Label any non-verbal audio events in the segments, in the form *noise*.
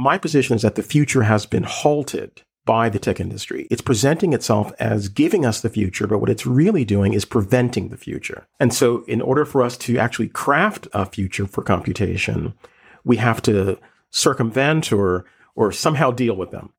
my position is that the future has been halted by the tech industry. It's presenting itself as giving us the future, but what it's really doing is preventing the future. And so, in order for us to actually craft a future for computation, we have to circumvent or or somehow deal with them.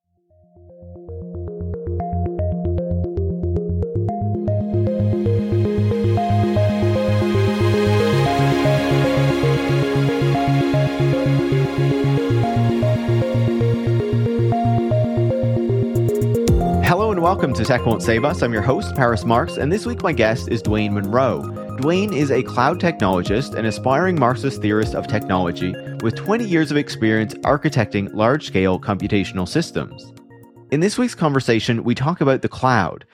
Welcome to Tech Won't Save Us. I'm your host, Paris Marx, and this week my guest is Dwayne Monroe. Dwayne is a cloud technologist and aspiring Marxist theorist of technology with 20 years of experience architecting large scale computational systems. In this week's conversation, we talk about the cloud,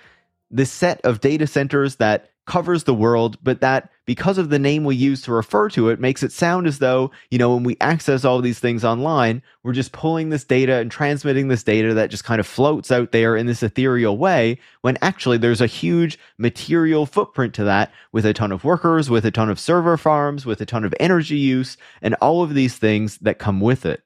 this set of data centers that covers the world, but that because of the name we use to refer to it makes it sound as though, you know, when we access all these things online, we're just pulling this data and transmitting this data that just kind of floats out there in this ethereal way, when actually there's a huge material footprint to that with a ton of workers, with a ton of server farms, with a ton of energy use, and all of these things that come with it.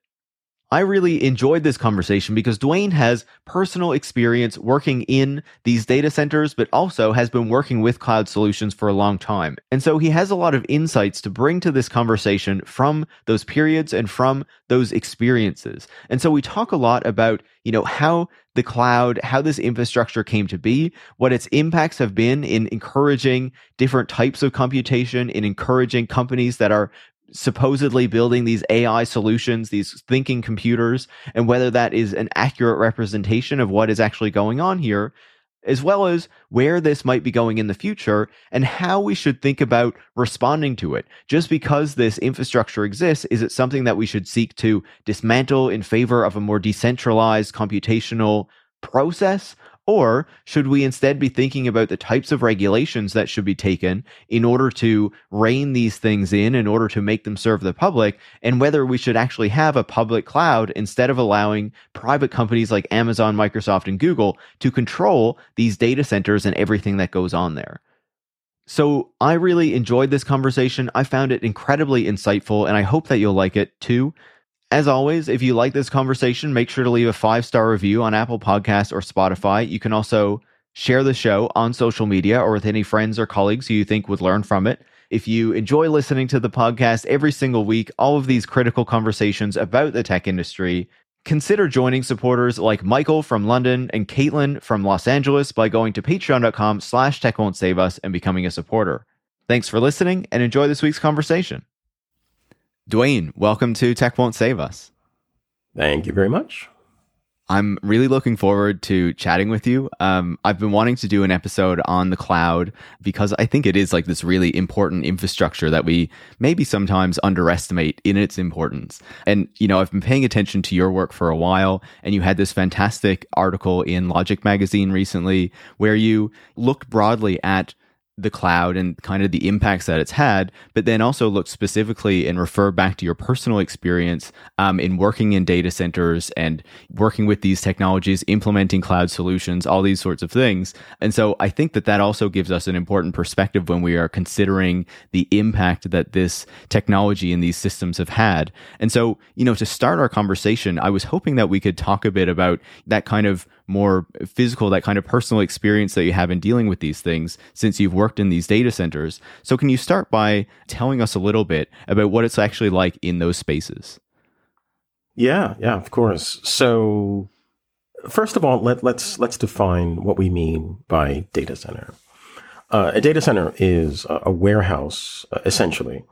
I really enjoyed this conversation because Dwayne has personal experience working in these data centers, but also has been working with cloud solutions for a long time. And so he has a lot of insights to bring to this conversation from those periods and from those experiences. And so we talk a lot about, you know, how the cloud, how this infrastructure came to be, what its impacts have been in encouraging different types of computation, in encouraging companies that are supposedly building these AI solutions, these thinking computers, and whether that is an accurate representation of what is actually going on here, as well as where this might be going in the future and how we should think about responding to it. Just because this infrastructure exists, is it something that we should seek to dismantle in favor of a more decentralized computational process? Or should we instead be thinking about the types of regulations that should be taken in order to rein these things in, in order to make them serve the public, and whether we should actually have a public cloud instead of allowing private companies like Amazon, Microsoft, and Google to control these data centers and everything that goes on there? So, I really enjoyed this conversation. I found it incredibly insightful, and I hope that you'll like it too. As always, if you like this conversation, make sure to leave a five star review on Apple Podcasts or Spotify. You can also share the show on social media or with any friends or colleagues who you think would learn from it. If you enjoy listening to the podcast every single week, all of these critical conversations about the tech industry, consider joining supporters like Michael from London and Caitlin from Los Angeles by going to patreon.com slash tech won't save us and becoming a supporter. Thanks for listening and enjoy this week's conversation. Dwayne, welcome to Tech Won't Save Us. Thank you very much. I'm really looking forward to chatting with you. Um, I've been wanting to do an episode on the cloud because I think it is like this really important infrastructure that we maybe sometimes underestimate in its importance. And, you know, I've been paying attention to your work for a while, and you had this fantastic article in Logic Magazine recently where you looked broadly at the cloud and kind of the impacts that it's had, but then also look specifically and refer back to your personal experience um, in working in data centers and working with these technologies, implementing cloud solutions, all these sorts of things. And so I think that that also gives us an important perspective when we are considering the impact that this technology and these systems have had. And so, you know, to start our conversation, I was hoping that we could talk a bit about that kind of more physical, that kind of personal experience that you have in dealing with these things since you've worked in these data centers. So, can you start by telling us a little bit about what it's actually like in those spaces? Yeah, yeah, of course. So, first of all, let, let's let's define what we mean by data center. Uh, a data center is a, a warehouse, uh, essentially,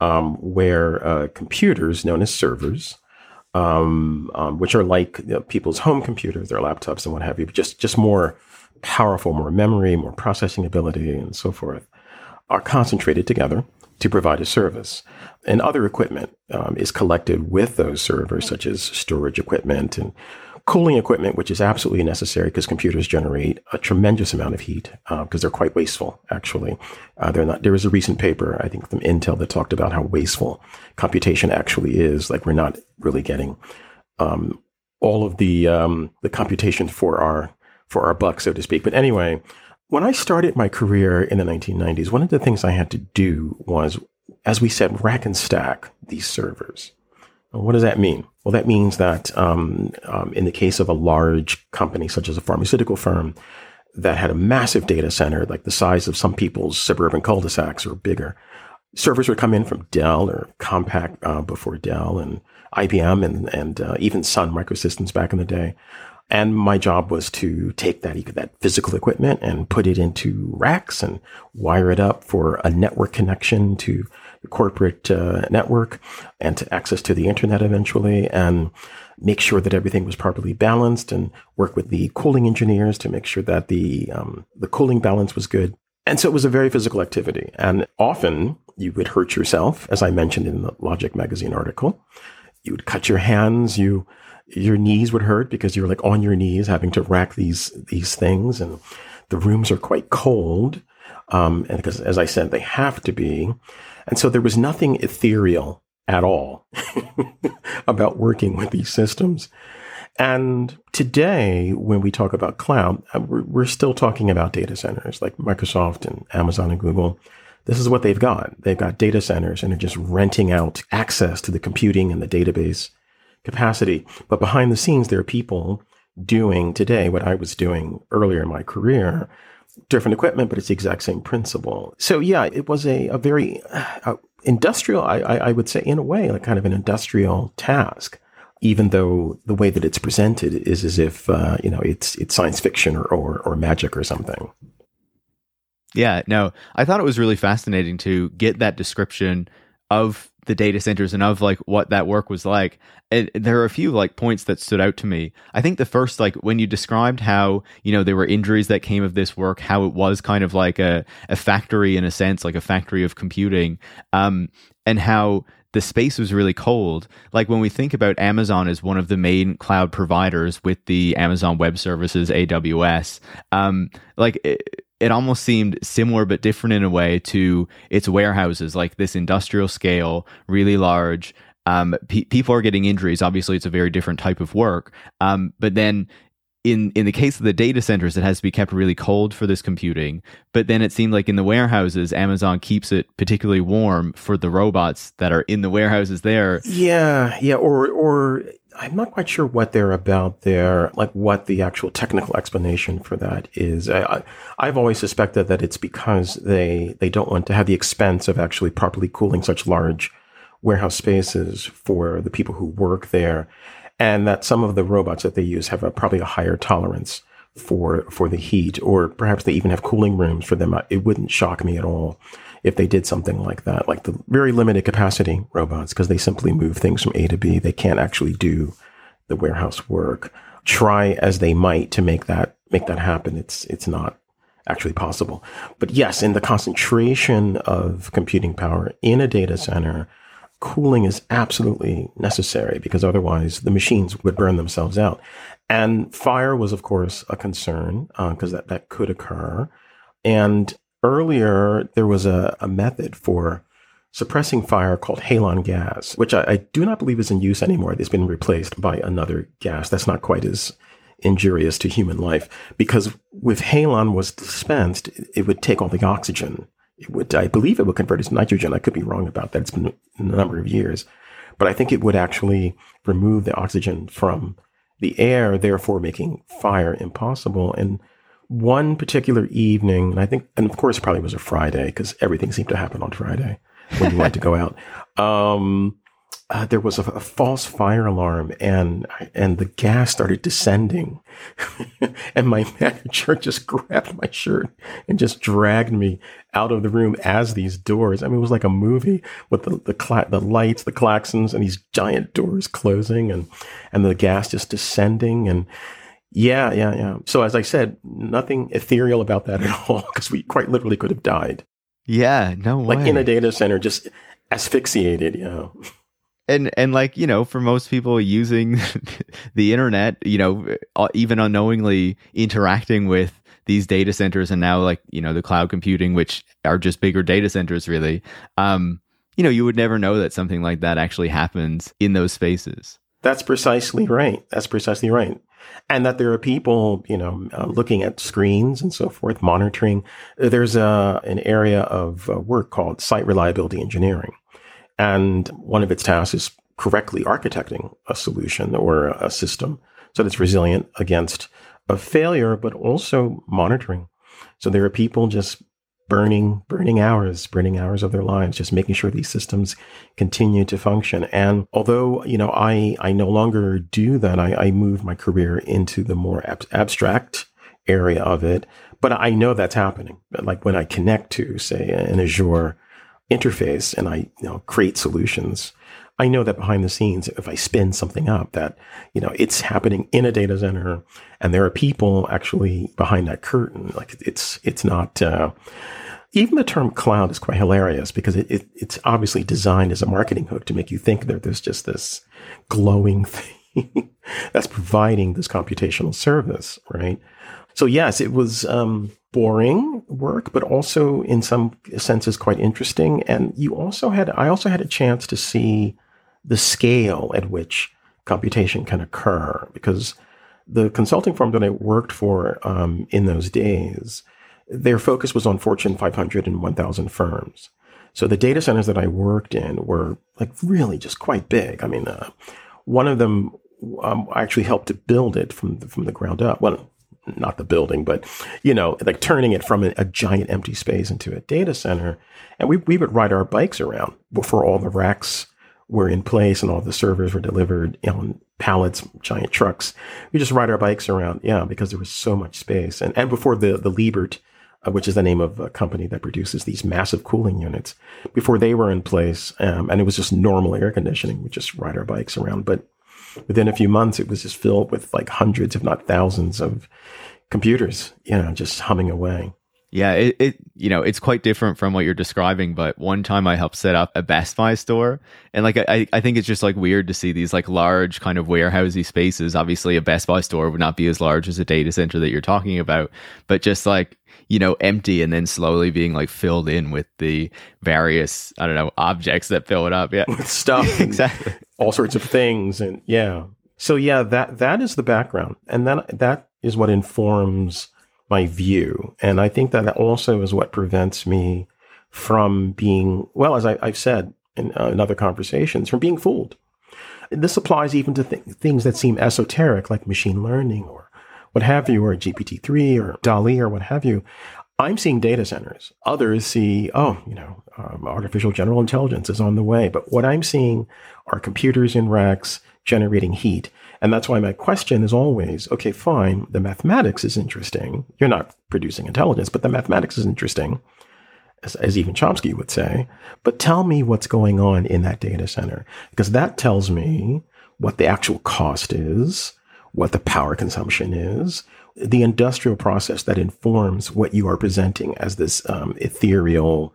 um, where uh, computers, known as servers, um, um, which are like you know, people's home computers, their laptops, and what have you, just just more powerful, more memory, more processing ability, and so forth, are concentrated together to provide a service. And other equipment um, is collected with those servers, such as storage equipment and cooling equipment, which is absolutely necessary because computers generate a tremendous amount of heat because uh, they're quite wasteful. Actually, uh, they're not. There was a recent paper, I think, from Intel that talked about how wasteful computation actually is. Like we're not really getting um, all of the um, the computation for our for our buck, so to speak. But anyway, when I started my career in the 1990s, one of the things I had to do was, as we said, rack and stack these servers What does that mean? Well, that means that um, um, in the case of a large company, such as a pharmaceutical firm, that had a massive data center, like the size of some people's suburban cul-de-sacs or bigger, servers would come in from Dell or Compaq uh, before Dell and IBM and, and uh, even Sun Microsystems back in the day. And my job was to take that, that physical equipment and put it into racks and wire it up for a network connection to corporate uh, network and to access to the internet eventually and make sure that everything was properly balanced and work with the cooling engineers to make sure that the, um, the cooling balance was good. And so it was a very physical activity. And often you would hurt yourself, as I mentioned in the Logic magazine article. You would cut your hands. You, your knees would hurt because you were like on your knees having to rack these these things and the rooms are quite cold um, and because as i said they have to be and so there was nothing ethereal at all *laughs* about working with these systems and today when we talk about cloud uh, we're, still talking about data centers like microsoft and amazon and google this is what they've got they've got data centers and they're just renting out access to the computing and the database capacity. But behind the scenes, there are people doing today what I was doing earlier in my career. Different equipment, but it's the exact same principle. So yeah, it was a, a very uh, industrial, I, I, I would say in a way, like kind of an industrial task even though the way that it's presented is as if uh, you know it's it's science fiction or, or, or magic or something. Yeah, no, I thought it was really fascinating to get that description of the data centers and of like what that work was like and there are a few like points that stood out to me i think the first like when you described how you know there were injuries that came of this work how it was kind of like a, a factory in a sense like a factory of computing um and how the space was really cold. Like when we think about Amazon as one of the main cloud providers with the Amazon Web Services AWS, um, like it almost seemed similar but different in a way to its warehouses, like this industrial scale, really large. Um, pe- people are getting injuries. Obviously, it's a very different type of work. Um, but then in in the case of the data centers, it has to be kept really cold for this computing. But then it seemed like in the warehouses, Amazon keeps it particularly warm for the robots that are in the warehouses there. Yeah, yeah, or or I'm not quite sure what they're about there, like what the actual technical explanation for that is. I, have always suspected that it's because they they don't want to have the expense of actually properly cooling such large warehouse spaces for the people who work there, and that some of the robots that they use have a, probably a higher tolerance for for the heat, or perhaps they even have cooling rooms for them. It wouldn't shock me at all if they did something like that, like the very limited capacity robots, because they simply move things from A to B. They can't actually do the warehouse work. Try as they might to make that make that happen. It's it's not actually possible. But yes, in the concentration of computing power in a data center, cooling is absolutely necessary because otherwise the machines would burn themselves out. And fire was, of course, a concern because uh, that, that could occur. And earlier there was a, a method for suppressing fire called halon gas, which I, I, do not believe is in use anymore. It's been replaced by another gas that's not quite as injurious to human life. Because with halon was dispensed, it would take all the oxygen. It would, I believe, it would convert it to nitrogen. I could be wrong about that. It's been a number of years, but I think it would actually remove the oxygen from the air, therefore making fire impossible. And one particular evening, and I think, and of course, probably was a Friday because everything seemed to happen on Friday when you wanted to go *laughs* out. Um, uh, there was a, a, false fire alarm, and and the gas started descending, *laughs* and my *laughs* manager just grabbed my shirt and just dragged me out of the room as these doors. I mean, it was like a movie with the the, cla- the lights, the claxons, and these giant doors closing, and and the gas just descending, and yeah, yeah, yeah. So as I said, nothing ethereal about that at *laughs* all because we quite literally could have died. Yeah, no way. Like in a data center, just asphyxiated, you know. And and like you know, for most people using *laughs* the internet, you know, uh, even unknowingly interacting with these data centers, and now like you know the cloud computing, which are just bigger data centers, really. Um, you know, you would never know that something like that actually happens in those spaces. That's precisely right. That's precisely right and that there are people, you know, uh, looking at screens and so forth, monitoring. There's a, an area of uh, work called site reliability engineering. And one of its tasks is correctly architecting a solution or a system so that it's resilient against a failure, but also monitoring. So there are people just burning burning hours burning hours of their lives just making sure these systems continue to function. And although you know i i no longer do that i, I moved my career into the more ab- abstract area of it. But i know that's happening. Like when i connect to say an azure interface and i you know create solutions I know that behind the scenes, if I spin something up, that you know it's happening in a data center, and there are people actually behind that curtain. Like it's it's not. Uh, even the term cloud is quite hilarious because it, it, it's obviously designed as a marketing hook to make you think that there's just this glowing *laughs* thing that's providing this computational service, right? So yes, it was um, boring work, but also in some senses quite interesting. And you also had, I also had a chance to see the scale at which computation can occur because the consulting firm that I worked for um, in those days their focus was on Fortune 500 and 1000 firms. So the data centers that I worked in were like really just quite big. I mean, uh, one of them um, I actually helped to build it from the, from the ground up. Well, not the building, but you know, like turning it from a, a, giant empty space into a data center. And we we would ride our bikes around before all the racks were in place and all the servers were delivered on pallets, giant trucks. We just ride our bikes around, yeah, because there was so much space. And and before the the Liebert uh, which is the name of a company that produces these massive cooling units. Before they were in place, um, and it was just normal air conditioning, we just ride our bikes around. But within a few months, it was just filled with like hundreds, if not thousands, of computers, you know, just humming away. Yeah, it, it you know it's quite different from what you're describing. But one time I helped set up a Best Buy store, and like I I think it's just like weird to see these like large kind of warehousey spaces. Obviously, a Best Buy store would not be as large as a data center that you're talking about, but just like you know, empty and then slowly being like filled in with the various, I don't know, objects that fill it up. Yeah. With stuff. *laughs* exactly. All sorts of things. And yeah. So yeah, that, that is the background. And then that is what informs my view. And I think that also is what prevents me from being, well, as I, have said in, uh, in other conversations, from being fooled. This applies even to th- things that seem esoteric, like machine learning or what have you, or GPT-3 or DALL-E or what have you, I'm seeing data centers. Others see, oh, you know, um, artificial general intelligence is on the way. But what I'm seeing are computers in racks generating heat. And that's why my question is always, okay, fine, the mathematics is interesting. You're not producing intelligence, but the mathematics is interesting, as, as even Chomsky would say. But tell me what's going on in that data center, because that tells me what the actual cost is, what the power consumption is, the industrial process that informs what you are presenting as this um, ethereal,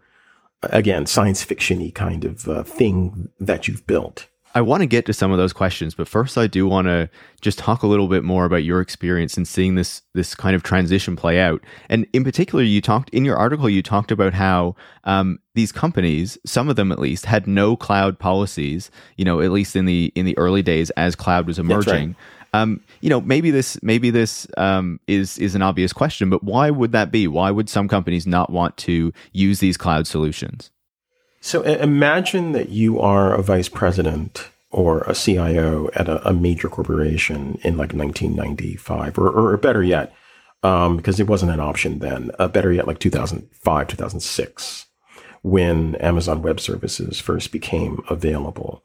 again, science fictiony kind of uh, thing that you've built. I want to get to some of those questions, but first I do want to just talk a little bit more about your experience in seeing this this kind of transition play out. And in particular, you talked in your article, you talked about how um, these companies, some of them at least, had no cloud policies. You know, at least in the in the early days as cloud was emerging. Um, you know, maybe this maybe this um, is is an obvious question, but why would that be? Why would some companies not want to use these cloud solutions? So imagine that you are a vice president or a CIO at a, a major corporation in like 1995, or, or better yet, um, because it wasn't an option then. Uh, better yet, like 2005, 2006, when Amazon Web Services first became available.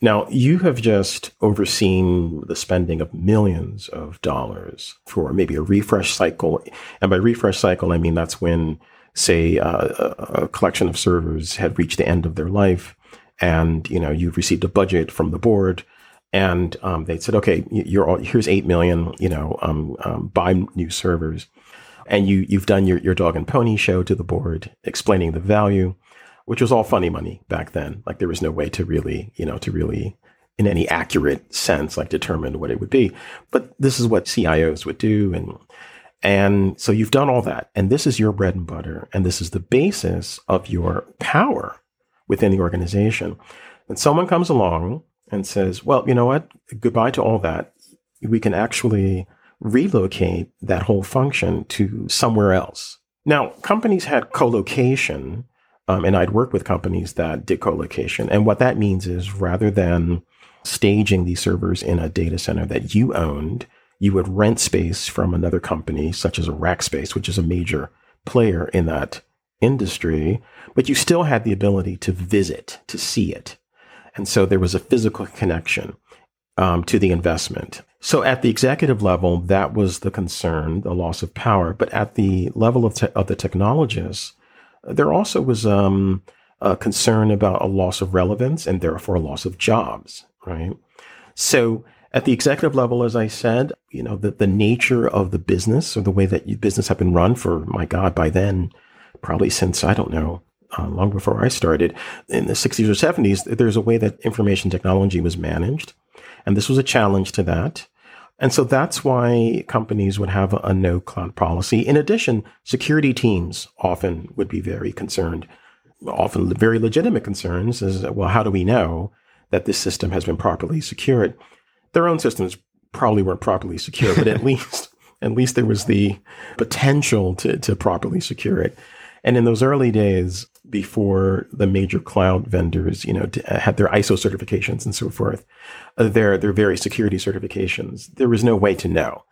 Now, you have just overseen the spending of millions of dollars for maybe a refresh cycle. And by refresh cycle, I mean that's when, say, uh, a collection of servers had reached the end of their life and, you know, you've received a budget from the board and um, they said, okay, you're all, here's 8 million, you know, um, um, buy new servers. And you, you've done your, your dog and pony show to the board explaining the value which was all funny money back then. Like there was no way to really, you know, to really in any accurate sense, like determine what it would be. But this is what CIOs would do. And, and so you've done all that. And this is your bread and butter. And this is the basis of your power within the organization. And someone comes along and says, well, you know what? Goodbye to all that. We can actually relocate that whole function to somewhere else. Now, companies had co-location um, and I'd work with companies that did co-location. And what that means is rather than staging these servers in a data center that you owned. You would rent space from another company, such as a Rackspace, which is a major player in that industry, but you still had the ability to visit, to see it. And so there was a physical connection um, to the investment. So at the executive level, that was the concern, the loss of power. But at the level of, te- of the technologists, there also was um, a concern about a loss of relevance and therefore a loss of jobs, right? So at the executive level, as I said, you know, the, the nature of the business or the way that business had been run for, my God, by then, probably since, I don't know, uh, long before I started in the 60s or 70s, there's a way that information technology was managed. And this was a challenge to that. And so that's why companies would have a no cloud policy. In addition, security teams often would be very concerned, often very legitimate concerns is, well, how do we know that this system has been properly secured? Their own systems probably weren't properly secure, but at *laughs* least, at least there was the potential to, to properly secure it. And in those early days, before the major cloud vendors, you know, uh, had their ISO certifications and so forth, uh, their their various security certifications. There was no way to know.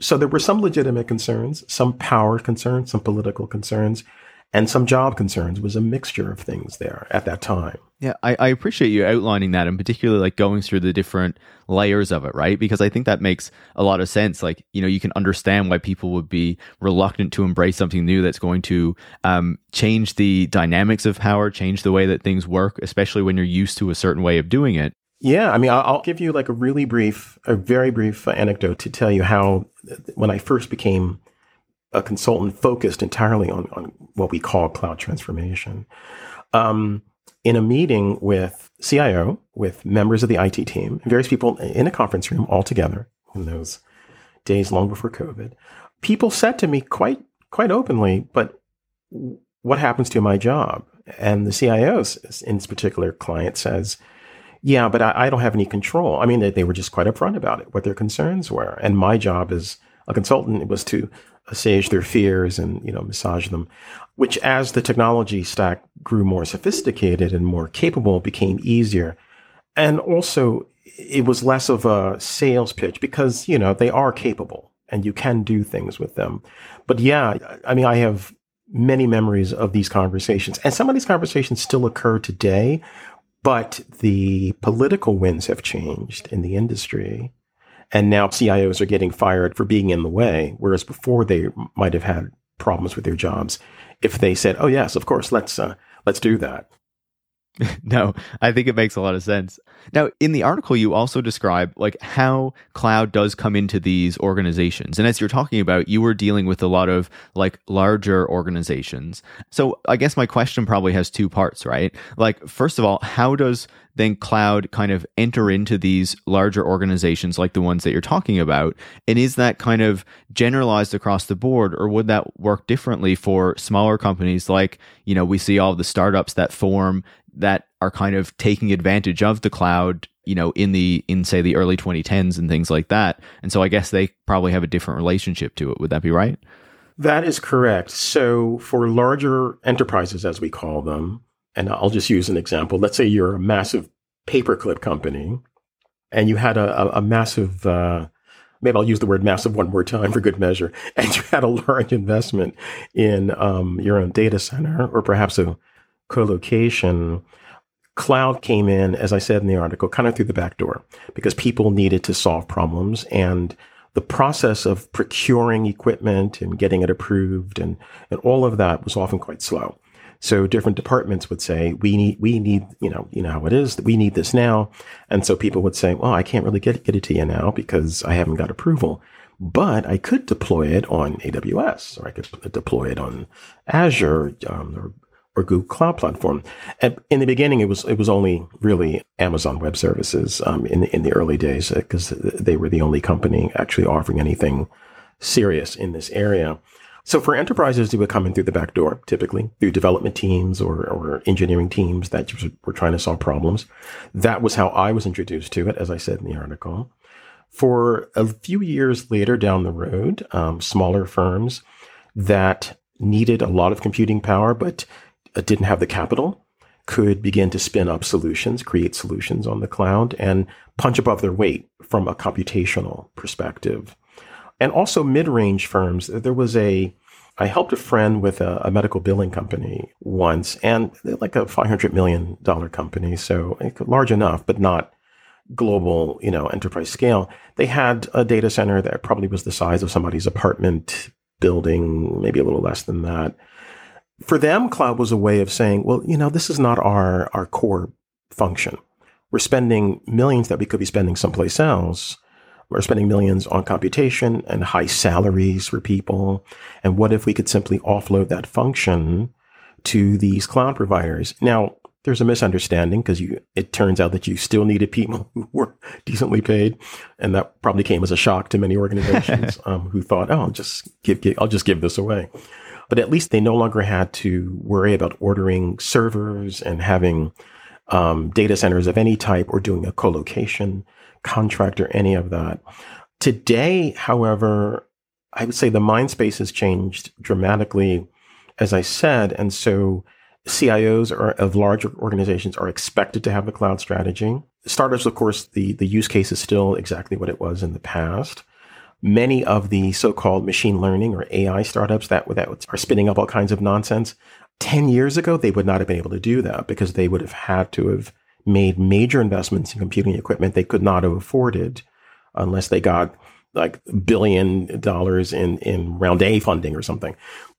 So there were some legitimate concerns, some power concerns, some political concerns, and some job concerns. Was a mixture of things there at that time. Yeah, I, I, appreciate you outlining that and particularly like going through the different layers of it, right? Because I think that makes a lot of sense. Like, you know, you can understand why people would be reluctant to embrace something new that's going to um, change the dynamics of power, change the way that things work, especially when you're used to a certain way of doing it. Yeah, I mean, I'll give you like a really brief, a very brief anecdote to tell you how when I first became a consultant focused entirely on, on what we call cloud transformation. Um, in a meeting with CIO, with members of the IT team, various people in a conference room all together in those days long before COVID, people said to me quite quite openly, "But what happens to my job?" And the CIOs, in this particular client, says, "Yeah, but I, I don't have any control." I mean, they, they were just quite upfront about it, what their concerns were, and my job as a consultant was to assuage their fears and you know massage them which as the technology stack grew more sophisticated and more capable became easier. And also it was less of a sales pitch because you know they are capable and you can do things with them. But yeah i mean i have many memories of these conversations. And some of these conversations still occur today but the political winds have changed in the industry and now CIOs are getting fired for being in the way, whereas before they might have had problems with their jobs if they said, "Oh yes, of course, let's uh, let's do that." *laughs* no, I think it makes a lot of sense. Now, in the article, you also describe like how cloud does come into these organizations, and as you're talking about, you were dealing with a lot of like larger organizations. So, I guess my question probably has two parts, right? Like, first of all, how does then cloud kind of enter into these larger organizations like the ones that you're talking about? And is that kind of generalized across the board, or would that work differently for smaller companies? Like, you know, we see all the startups that form that are kind of taking advantage of the cloud you know in the in say the early 2010s and things like that. And so i guess they probably have a different relationship to it. Would that be right? That is correct. So for larger enterprises as we call them and i'll just use an example. Let's say you're a massive paperclip company and you had a, a, a massive uh, maybe I'll use the word massive one more time for good measure, *laughs* and you had a large investment in um, your own data center or perhaps a co-location, cloud came in, as I said in the article, kind of through the back door because people needed to solve problems and the process of procuring equipment and getting it approved and, and all of that was often quite slow. So different departments would say, we need, we need, you know, you know how it is, we need this now. And so people would say, well, I can't really get, get it to you now because I haven't got approval, but I could deploy it on AWS or I could deploy it on Azure um, or or Google Cloud Platform. In the beginning, it was it was only really Amazon Web Services um, in in the early days because uh, they were the only company actually offering anything serious in this area. So for enterprises, would come in through the back door, typically through development teams or, or engineering teams that were trying to solve problems. That was how I was introduced to it, as I said in the article. For a few years later down the road, um, smaller firms that needed a lot of computing power, but uh, didn't have the capital could begin to spin up solutions, create solutions on the cloud, and punch above their weight from a computational perspective. And also mid range firms. There was a, I helped a friend with a, a medical billing company once, and like a $500 million company. So large enough, but not global, you know, enterprise scale. They had a data center that probably was the size of somebody's apartment building, maybe a little less than that for them, cloud was a way of saying, well, you know, this is not our, our core function. We're spending millions that we could be spending someplace else. We're spending millions on computation and high salaries for people. And what if we could simply offload that function to these cloud providers? Now, there's a misunderstanding because you it turns out that you still needed people *laughs* who were decently paid, and that probably came as a shock to many organizations *laughs* um, who thought, "Oh, I'll just give, give, I'll just give this away." but at least they no longer had to worry about ordering servers and having um, data centers of any type or doing a co-location contract or any of that. Today, however, I would say the mind space has changed dramatically, as I said, and so CIOs are, of larger organizations are expected to have a cloud strategy. Startups, of course, the, the use case is still exactly what it was in the past many of the so-called machine learning or AI startups that, that are spinning up all kinds of nonsense, 10 years ago, they would not have been able to do that because they would have had to have made major investments in computing equipment they could not have afforded unless they got like billion dollars in, in round A funding or something.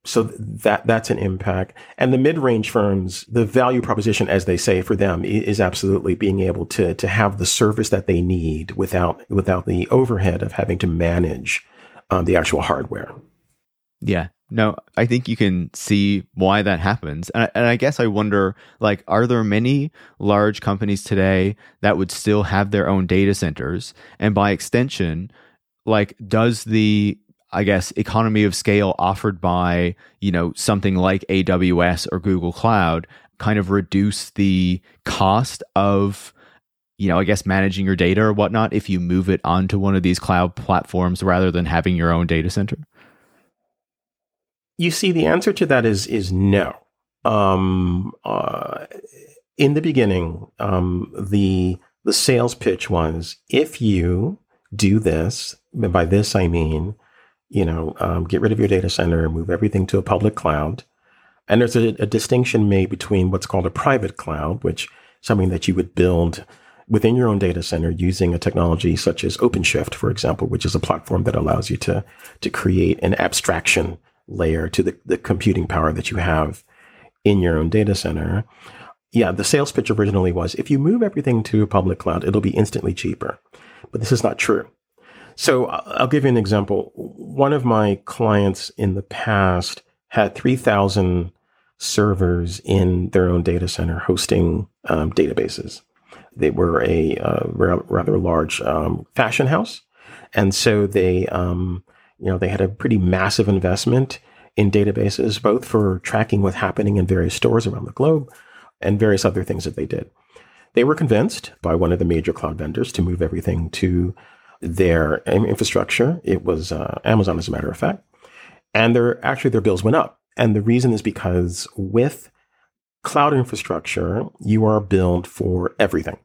So that that's an impact. And the mid-range firms, the value proposition, as they say for them, is absolutely being able to to have the service that they need without without the overhead of having to manage um, the actual hardware. Yeah. No, I think you can see why that happens. And I, and I guess I wonder like, are there many large companies today that would still have their own data centers? And by extension, like, does the I guess economy of scale offered by, you know, something like AWS or Google Cloud kind of reduce the cost of you know, I guess managing your data or whatnot if you move it onto one of these cloud platforms rather than having your own data center? You see, the answer to that is is no. Um, uh, in the beginning, um, the the sales pitch was if you do this, and by this I mean you know, um, get rid of your data center, and move everything to a public cloud. And there's a, a, distinction made between what's called a private cloud, which something that you would build within your own data center using a technology such as OpenShift, for example, which is a platform that allows you to to create an abstraction layer to the, the computing power that you have in your own data center. Yeah, the sales pitch originally was if you move everything to public cloud, it'll be instantly cheaper. But this is not true. So I'll give you an example. One of my clients in the past had 3,000 servers in their own data center hosting um, databases. They were a uh, rather large um, fashion house. And so they, um, you know, they had a pretty massive investment in databases, both for tracking what's happening in various stores around the globe and various other things that they did. They were convinced by one of the major cloud vendors to move everything to their infrastructure. It was uh, Amazon, as a matter of fact, and their actually their bills went up. And the reason is because with cloud infrastructure, you are billed for everything.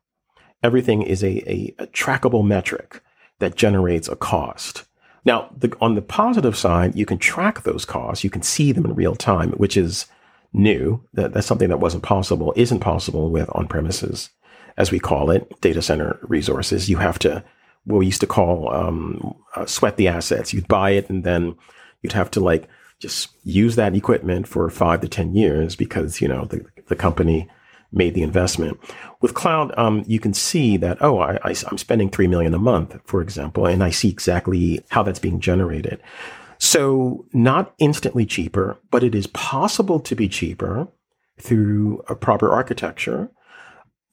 Everything is a, a, a trackable metric that generates a cost. Now, the, on the positive side, you can track those costs. You can see them in real time, which is new. That, that's something that wasn't possible, isn't possible with on premises, as we call it, data center resources. You have to what we used to call um, uh, sweat the assets. You'd buy it and then you'd have to like just use that equipment for five to 10 years because, you know, the, the company made the investment. With cloud, um, you can see that, oh, I, I, I'm spending 3 million a month, for example, and I see exactly how that's being generated. So not instantly cheaper, but it is possible to be cheaper through a proper architecture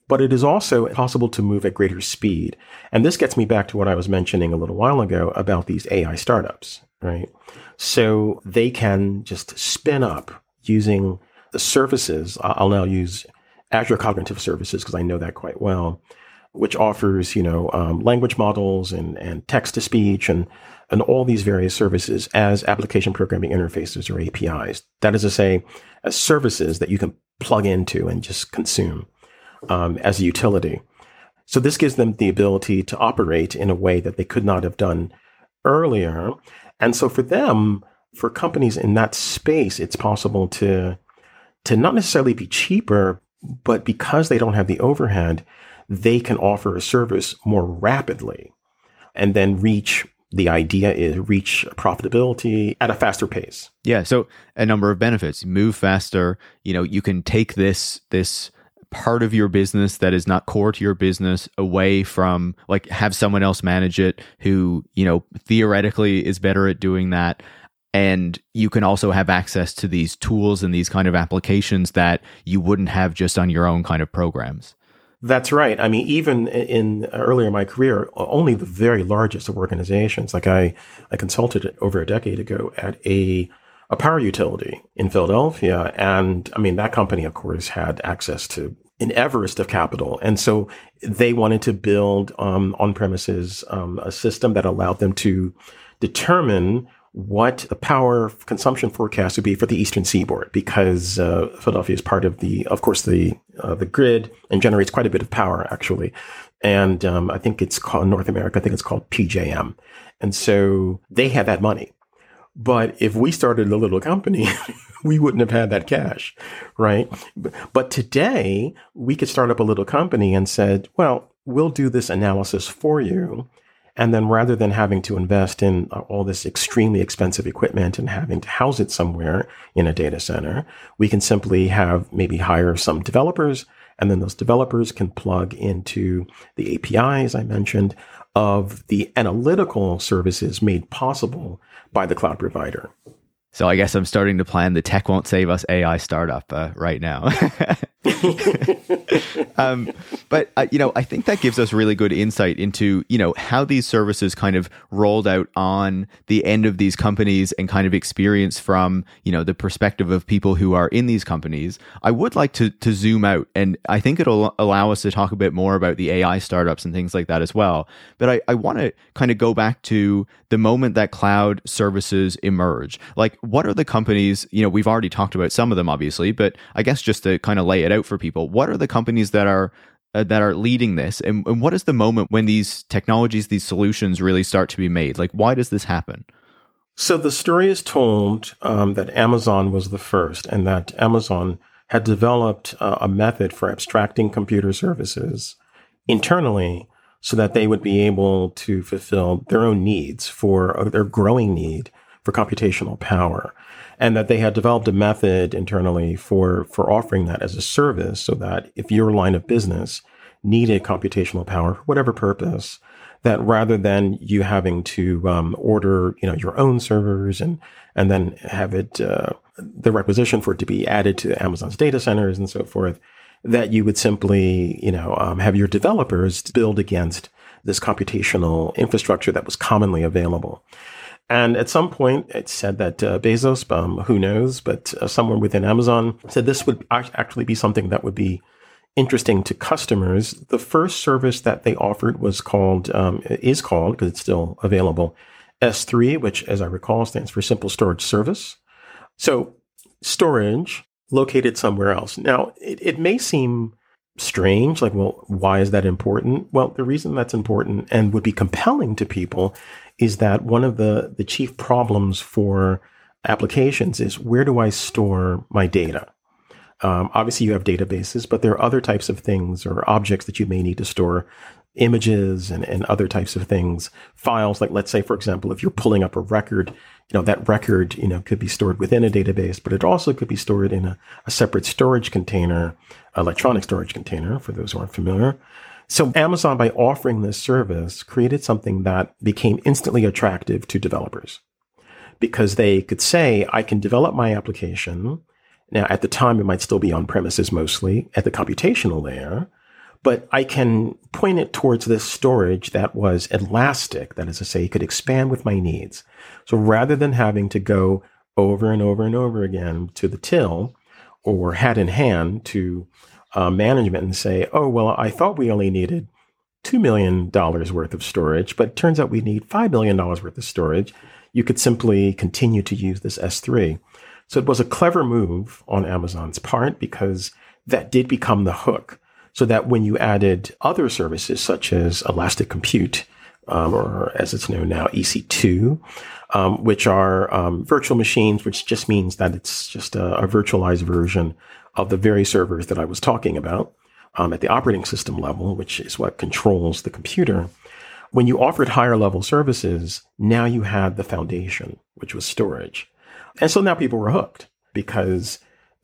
but it is also possible to move at greater speed. And this gets me back to what I was mentioning a little while ago about these AI startups, right? So they can just spin up using the services. I'll now use Azure Cognitive Services because I know that quite well, which offers, you know, um, language models and, and text to speech and, and all these various services as application programming interfaces or APIs. That is to say, as services that you can plug into and just consume um, as a utility. So this gives them the ability to operate in a way that they could not have done earlier. And so for them, for companies in that space, it's possible to to not necessarily be cheaper, but because they don't have the overhead, they can offer a service more rapidly and then reach the idea is reach profitability at a faster pace. Yeah, so a number of benefits. Move faster, you know, you can take this this part of your business that is not core to your business away from like have someone else manage it who, you know, theoretically is better at doing that and you can also have access to these tools and these kind of applications that you wouldn't have just on your own kind of programs. That's right. I mean, even in earlier in my career, only the very largest of organizations, like I, I consulted over a decade ago at a, a power utility in Philadelphia. And I mean, that company, of course, had access to an Everest of capital. And so they wanted to build um, on premises um, a system that allowed them to determine what the power consumption forecast would be for the eastern seaboard because uh, Philadelphia is part of the, of course, the uh, the grid and generates quite a bit of power actually. And um, I think it's called North America. I think it's called PJM. And so they had that money. But if we started a little company, *laughs* we wouldn't have had that cash, right? But today we could start up a little company and said, well, we'll do this analysis for you and then rather than having to invest in uh, all this extremely expensive equipment and having to house it somewhere in a data center, we can simply have maybe hire some developers and then those developers can plug into the APIs I mentioned of the analytical services made possible by the cloud provider. So I guess I'm starting to plan the tech won't save us AI startup uh, right now. *laughs* um, but uh, you know, I think that gives us really good insight into you know how these services kind of rolled out on the end of these companies and kind of experience from you know the perspective of people who are in these companies. I would like to to zoom out, and I think it'll allow us to talk a bit more about the AI startups and things like that as well. But I, I want to kind of go back to the moment that cloud services emerge. Like, what are the companies? You know, we've already talked about some of them, obviously, but I guess just to kind of lay it out for people, what are the companies that are uh, that are leading this, and, and what is the moment when these technologies, these solutions, really start to be made? Like, why does this happen? So the story is told um, that Amazon was the first, and that Amazon had developed uh, a method for abstracting computer services internally so that they would be able to fulfill their own needs for uh, their growing need for computational power and that they had developed a method internally for for offering that as a service so that if your line of business needed computational power for whatever purpose that rather than you having to um, order you know your own servers and and then have it uh, the requisition for it to be added to Amazon's data centers and so forth that you would simply you know um, have your developers build against this computational infrastructure that was commonly available and at some point, it said that uh, Bezos, um, who knows, but uh, someone within Amazon said this would actually be something that would be interesting to customers. The first service that they offered was called, um, is called, because it's still available, S3, which, as I recall, stands for Simple Storage Service. So, storage located somewhere else. Now, it, it may seem strange, like, well, why is that important? Well, the reason that's important and would be compelling to people is that one of the, the chief problems for applications is where do I store my data? Um, obviously, you have databases, but there are other types of things or objects that you may need to store images and, and other types of things, files. Like, let's say, for example, if you're pulling up a record, you know, that record, you know, could be stored within a database, but it also could be stored in a, a separate storage container, electronic storage container, for those who aren't familiar. So Amazon, by offering this service, created something that became instantly attractive to developers because they could say, I can develop my application. Now, at the time, it might still be on premises mostly at the computational layer, but I can point it towards this storage that was elastic. That is to say, it could expand with my needs. So rather than having to go over and over and over again to the till or hat in hand to uh, management and say, oh, well, I thought we only needed $2 million worth of storage, but it turns out we need $5 million worth of storage. You could simply continue to use this S3. So it was a clever move on Amazon's part because that did become the hook. So that when you added other services such as Elastic Compute, um, or as it's known now, EC2, um, which are um, virtual machines, which just means that it's just a, a, virtualized version of the very servers that I was talking about um, at the operating system level, which is what controls the computer. When you offered higher level services, now you had the foundation, which was storage. And so now people were hooked because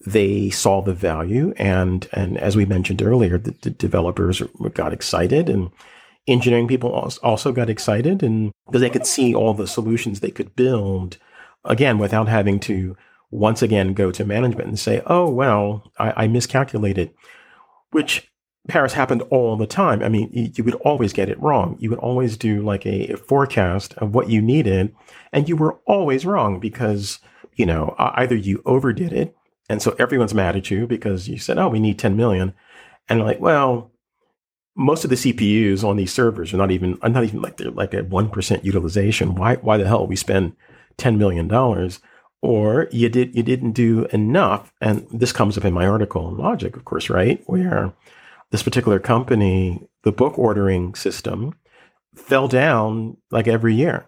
they saw the value. And, and as we mentioned earlier, the, the developers got excited and engineering people also got excited and because they could see all the solutions they could build again without having to once again go to management and say, oh, well, I, I miscalculated, which Paris happened all the time. I mean, you, you, would always get it wrong. You would always do like a, a, forecast of what you needed, and you were always wrong because, you know, either you overdid it, and so everyone's mad at you because you said, oh, we need 10 million. And like, well, most of the CPUs on these servers are not even are not even like they're like one percent utilization. Why why the hell we spend ten million dollars? Or you did you didn't do enough, and this comes up in my article in Logic, of course, right? Where this particular company, the book ordering system, fell down like every year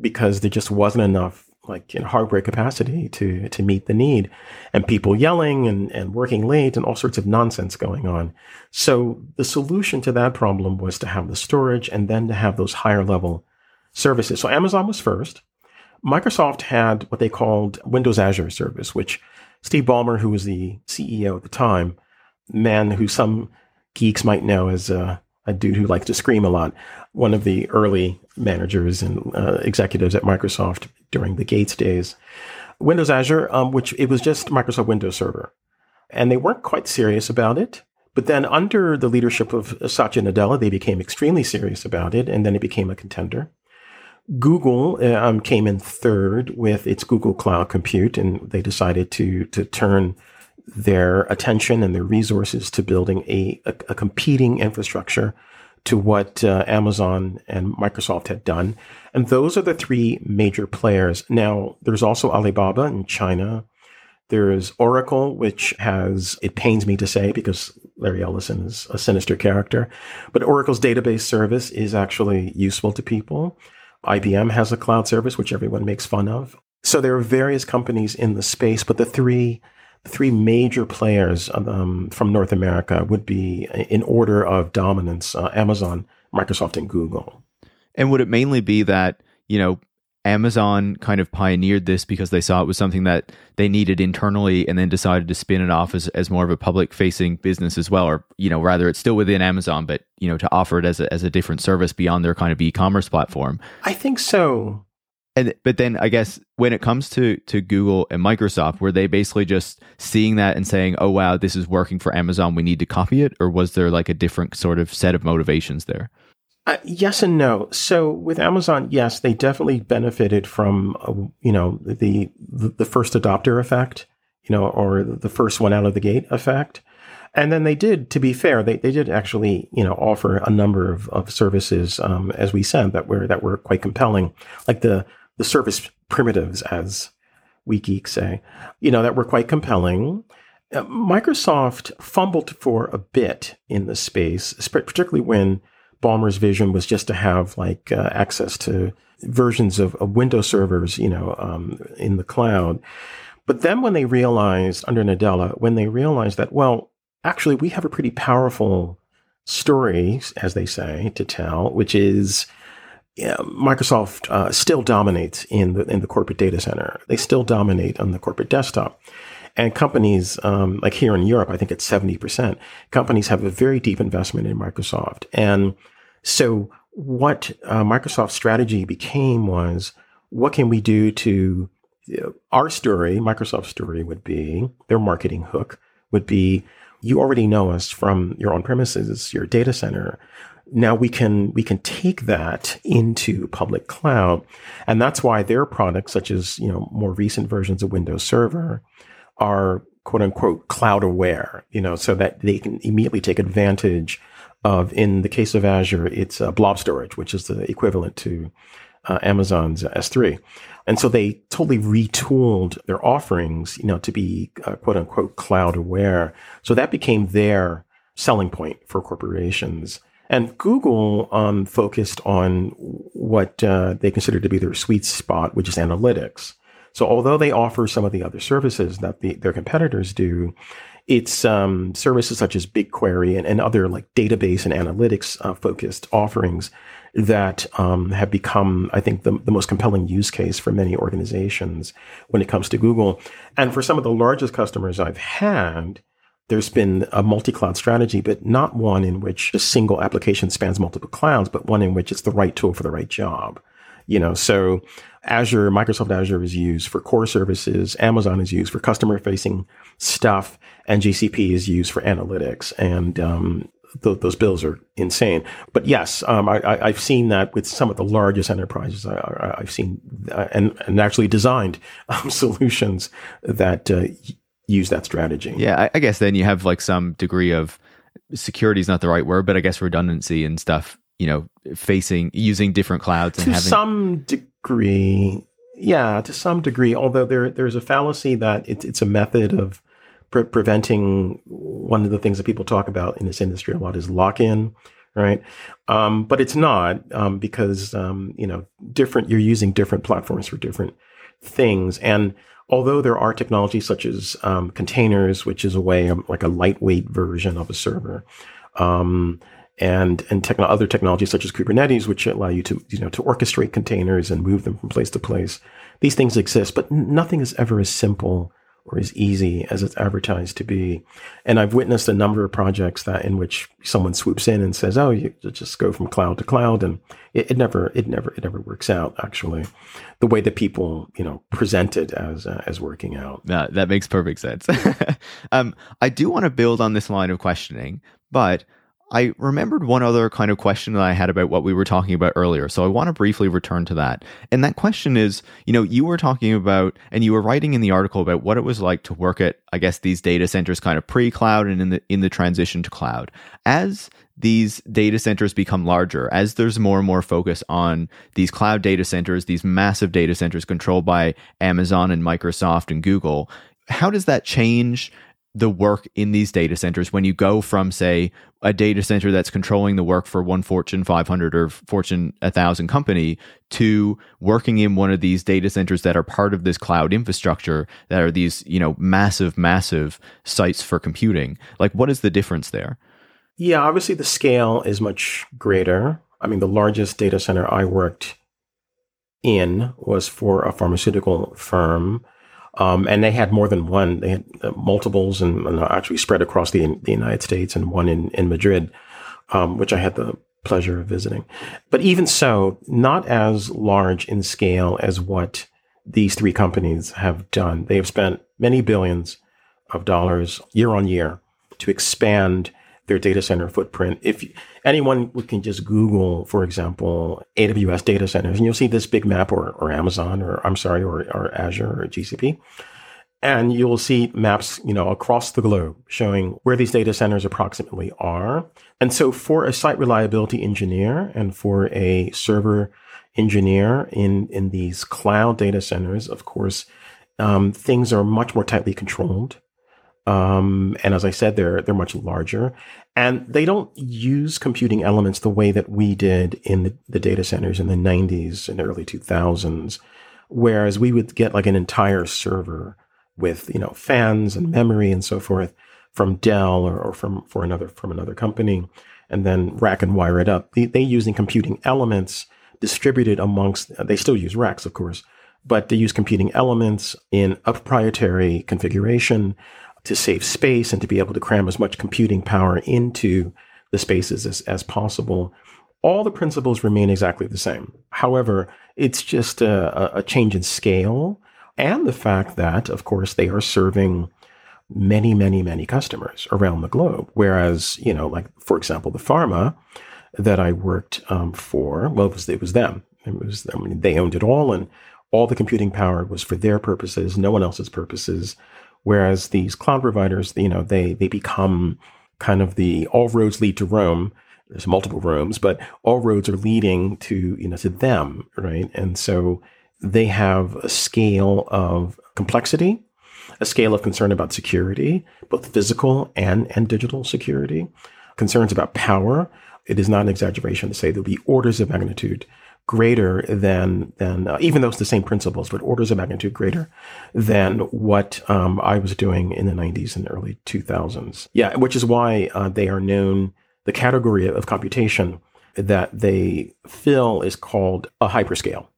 because there just wasn't enough like in hardware capacity to to meet the need. And people yelling and, and working late and all sorts of nonsense going on. So the solution to that problem was to have the storage and then to have those higher level services. So amazon was first microsoft had what they called windows azure service which steve ballmer who was the ceo at the time man who some geeks might know as a, a dude who likes to scream a lot one of the early managers and uh, executives at Microsoft during the Gates days. Windows Azure, um, which it was just Microsoft Windows Server. And they weren't quite serious about it. But then under the leadership of Satya Nadella, they became extremely serious about it. And then it became a contender. Google um, came in third with its Google Cloud Compute, and they decided to, to turn their attention and their resources to building a, a, a competing infrastructure to what uh, Amazon and Microsoft had done. And those are the three major players. Now, there's also Alibaba in China. There's Oracle, which has, it pains me to say because Larry Ellison is a sinister character, but Oracle's database service is actually useful to people. IBM has a cloud service, which everyone makes fun of. So there are various companies in the space, but the three three major players um, from North America would be in order of dominance uh, Amazon, Microsoft, and Google. And would it mainly be that, you know, Amazon kind of pioneered this because they saw it was something that they needed internally and then decided to spin it off as, as more of a public facing business as well, or, you know, rather it's still within Amazon, but, you know, to offer it as a, as a different service beyond their kind of e commerce platform? I think so and but then I guess when it comes to to Google and Microsoft, were they basically just seeing that and saying, "Oh wow, this is working for Amazon. We need to copy it," or was there like a different sort of set of motivations there? Uh, yes and no. So with Amazon, yes, they definitely benefited from uh, you know the, the first adopter effect, you know, or the first one out of the gate effect. And then they did, to be fair, they, they did actually, you know, offer a number of, of services, um, as we said, that were that were quite compelling, like the the service primitives, as we geeks say, you know, that were quite compelling. Uh, Microsoft fumbled for a bit in the space, particularly when Ballmer's vision was just to have like uh, access to versions of, of, Windows servers, you know, um, in the cloud. But then when they realized under Nadella, when they realized that, well, actually, we have a pretty powerful story, as they say, to tell, which is Microsoft uh, still dominates in the in the corporate data center. They still dominate on the corporate desktop. And companies um, like here in Europe, I think it's seventy percent. Companies have a very deep investment in Microsoft, and so what uh, Microsoft's strategy became was, what can we do to know, our story? Microsoft's story would be their marketing hook would be you already know us from your on premises, your data center now we can we can take that into public cloud and that's why their products such as you know more recent versions of windows server are quote unquote cloud aware you know so that they can immediately take advantage of in the case of azure it's blob storage which is the equivalent to uh, Amazon's S3. And so they totally retooled their offerings, you know, to be uh, quote unquote cloud aware. So that became their selling point for corporations. And Google um, focused on what uh, they consider to be their sweet spot, which is analytics. So although they offer some of the other services that the, their competitors do, it's um, services such as BigQuery and, and, other like database and analytics uh, focused offerings that um, have become, I think, the, the most compelling use case for many organizations when it comes to Google. And for some of the largest customers I've had, there's been a multi-cloud strategy, but not one in which a single application spans multiple clouds, but one in which it's the right tool for the right job. You know, so Azure, Microsoft Azure is used for core services. Amazon is used for customer facing stuff and GCP is used for analytics. And, um, th- those bills are insane. But yes, um, I, have seen that with some of the largest enterprises. I, have seen uh, and, and actually designed um, *laughs* solutions that uh, use that strategy. Yeah, I, I guess then you have like some degree of security is not the right word, but I guess redundancy and stuff. You know, facing using different clouds to having... some degree. Yeah, to some degree. Although there there's a fallacy that it's it's a method of pre- preventing one of the things that people talk about in this industry a lot is lock in right? Um, but it's not um, because um, you know different. You're using different platforms for different things, and although there are technologies such as um, containers, which is a way like a lightweight version of a server, um, and and techno- other technologies such as Kubernetes, which allow you to you know to orchestrate containers and move them from place to place. These things exist, but nothing is ever as simple or as easy as it's advertised to be. And I've witnessed a number of projects that in which someone swoops in and says, "Oh, you just go from cloud to cloud," and it, it never, it never, it never works out. Actually, the way that people, you know, present it as uh, as working out. Yeah, that makes perfect sense. *laughs* um, I do want to build on this line of questioning, but I remembered one other kind of question that I had about what we were talking about earlier. So I want to briefly return to that. And that question is, you know, you were talking about, and you were writing in the article about what it was like to work at, I guess, these data centers kind of pre-cloud and in the in the transition to cloud. As these data centers become larger, as there's more and more focus on these cloud data centers, these massive data centers controlled by Amazon and Microsoft and Google, how does that change the work in these data centers when you go from say a data center that's controlling the work for one fortune 500 or fortune 1000 company to working in one of these data centers that are part of this cloud infrastructure that are these you know massive massive sites for computing. Like what is the difference there? Yeah obviously the scale is much greater. I mean the largest data center i worked in was for a pharmaceutical firm um, and they had more than one. They had uh, multiples and, and, actually spread across the, the United States and one in, in Madrid, um, which I had the pleasure of visiting. But even so, not as large in scale as what these three companies have done. They have spent many billions of dollars year on year to expand their data center footprint. If anyone can just Google, for example, AWS data centers, and you'll see this big map, or, or Amazon, or I'm sorry, or, or Azure or GCP, and you'll see maps, you know, across the globe showing where these data centers approximately are. And so, for a site reliability engineer and for a server engineer in in these cloud data centers, of course, um, things are much more tightly controlled. Um, and as I said, they're they're much larger, and they don't use computing elements the way that we did in the, the data centers in the 90s and early 2000s. Whereas we would get like an entire server with you know fans and memory and so forth from Dell or, or from for another from another company, and then rack and wire it up. They, they using computing elements distributed amongst. They still use racks, of course, but they use computing elements in a proprietary configuration to save space and to be able to cram as much computing power into the spaces as, as possible. All the principles remain exactly the same. However, it's just a, a change in scale and the fact that, of course, they are serving many, many, many customers around the globe. Whereas, you know, like, for example, the pharma that I worked um, for, well, it was, it was them. It was, I mean, they owned it all and all the computing power was for their purposes, no one else's purposes. Whereas these cloud providers, you know, they they become kind of the all roads lead to Rome there's multiple rooms, but all roads are leading to, you know, to them, right? And so they have a scale of complexity, a scale of concern about security, both physical and, and digital security, concerns about power. It is not an exaggeration to say there'll be orders of magnitude greater than than uh, even though it's the same principles, but orders of magnitude greater than what um, I was doing in the 90s and early 2000s. Yeah, which is why uh, they are known the category of computation that they fill is called a hyperscale.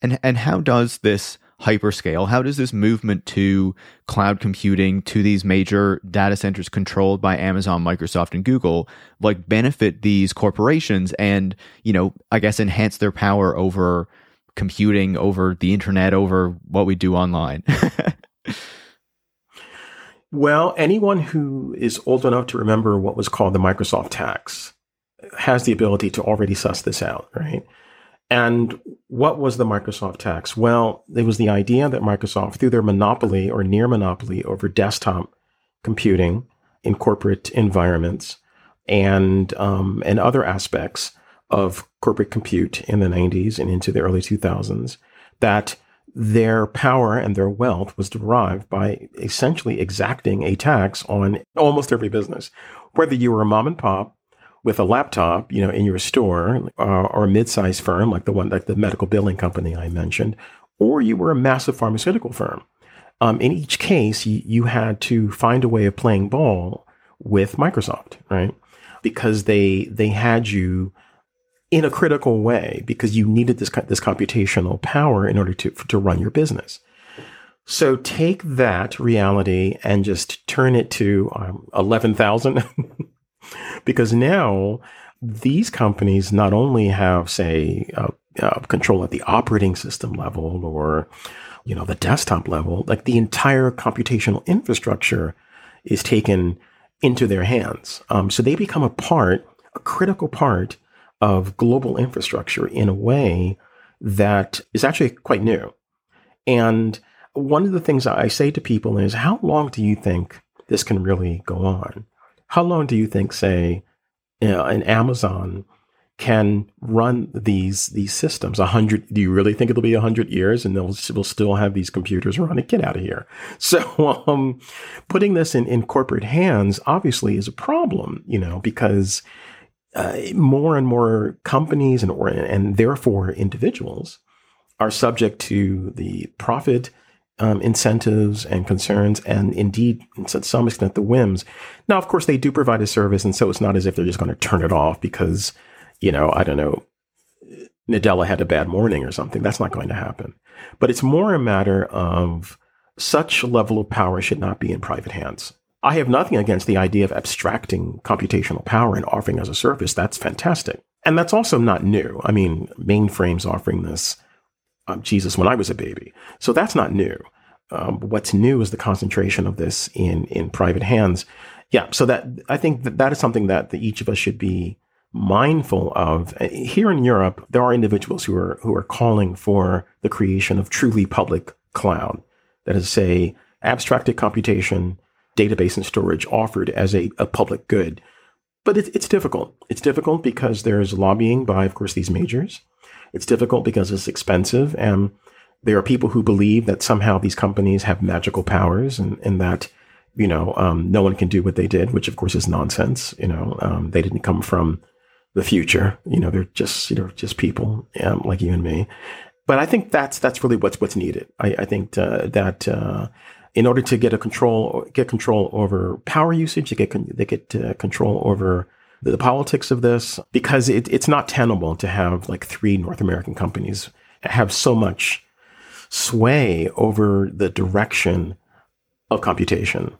And and how does this hyperscale, how does this movement to cloud computing to these major data centers controlled by Amazon, Microsoft and Google like benefit these corporations and, you know, I guess enhance their power over computing, over the internet, over what we do online? *laughs* Well, anyone who is old enough to remember what was called the Microsoft tax has the ability to already suss this out, right? And what was the Microsoft tax? Well, it was the idea that Microsoft, through their monopoly or near monopoly over desktop computing in corporate environments and um, and other aspects of corporate compute in the 90s and into the early 2000s, that their power and their wealth was derived by essentially exacting a tax on almost every business. Whether you were a mom and pop with a laptop, you know, in your store, uh, or a mid-sized firm like the one, like the medical billing company I mentioned, or you were a massive pharmaceutical firm. Um, in each case, you, you had to find a way of playing ball with Microsoft, right? Because they they had you in a critical way because you needed this this computational power in order to to run your business. So take that reality and just turn it to um, eleven thousand, *laughs* because now these companies not only have say uh, uh, control at the operating system level or you know the desktop level, like the entire computational infrastructure is taken into their hands. Um, so they become a part, a critical part of global infrastructure in a way that is actually quite new. And one of the things I say to people is, how long do you think this can really go on? How long do you think, say, you know, an Amazon can run these these systems? A hundred? Do you really think it'll be a hundred years and they'll will still have these computers running? Get out of here! *laughs* So, um, putting this in in corporate hands obviously is a problem, you know, because uh, more and more companies and and therefore individuals are subject to the profit um, incentives and concerns, and indeed, to some extent, the whims. Now, of course, they do provide a service, and so it's not as if they're just going to turn it off because, you know, I don't know, Nadella had a bad morning or something. That's not going to happen. But it's more a matter of such level of power should not be in private hands. I have nothing against the idea of abstracting computational power and offering as a service. That's fantastic. And that's also not new. I mean, mainframes offering this, um, Jesus, when I was a baby. So that's not new. Um, what's new is the concentration of this in, in private hands. Yeah. So that, I think that that is something that the, each of us should be mindful of. Here in Europe, there are individuals who are, who are calling for the creation of truly public cloud. That is, say, abstracted computation database and storage offered as a, a public good. But it, it's difficult. It's difficult because there's lobbying by, of course, these majors. It's difficult because it's expensive. And there are people who believe that somehow these companies have magical powers and, and that, you know, um, no one can do what they did, which of course is nonsense. You know, um, they didn't come from the future. You know, they're just, you know, just people um, like you and me. But I think that's, that's really what's, what's needed. I, I think uh, that, uh, in order to get a control, get control over power usage, to get they get uh, control over the, politics of this, because it, it's not tenable to have like three North American companies have so much sway over the direction of computation.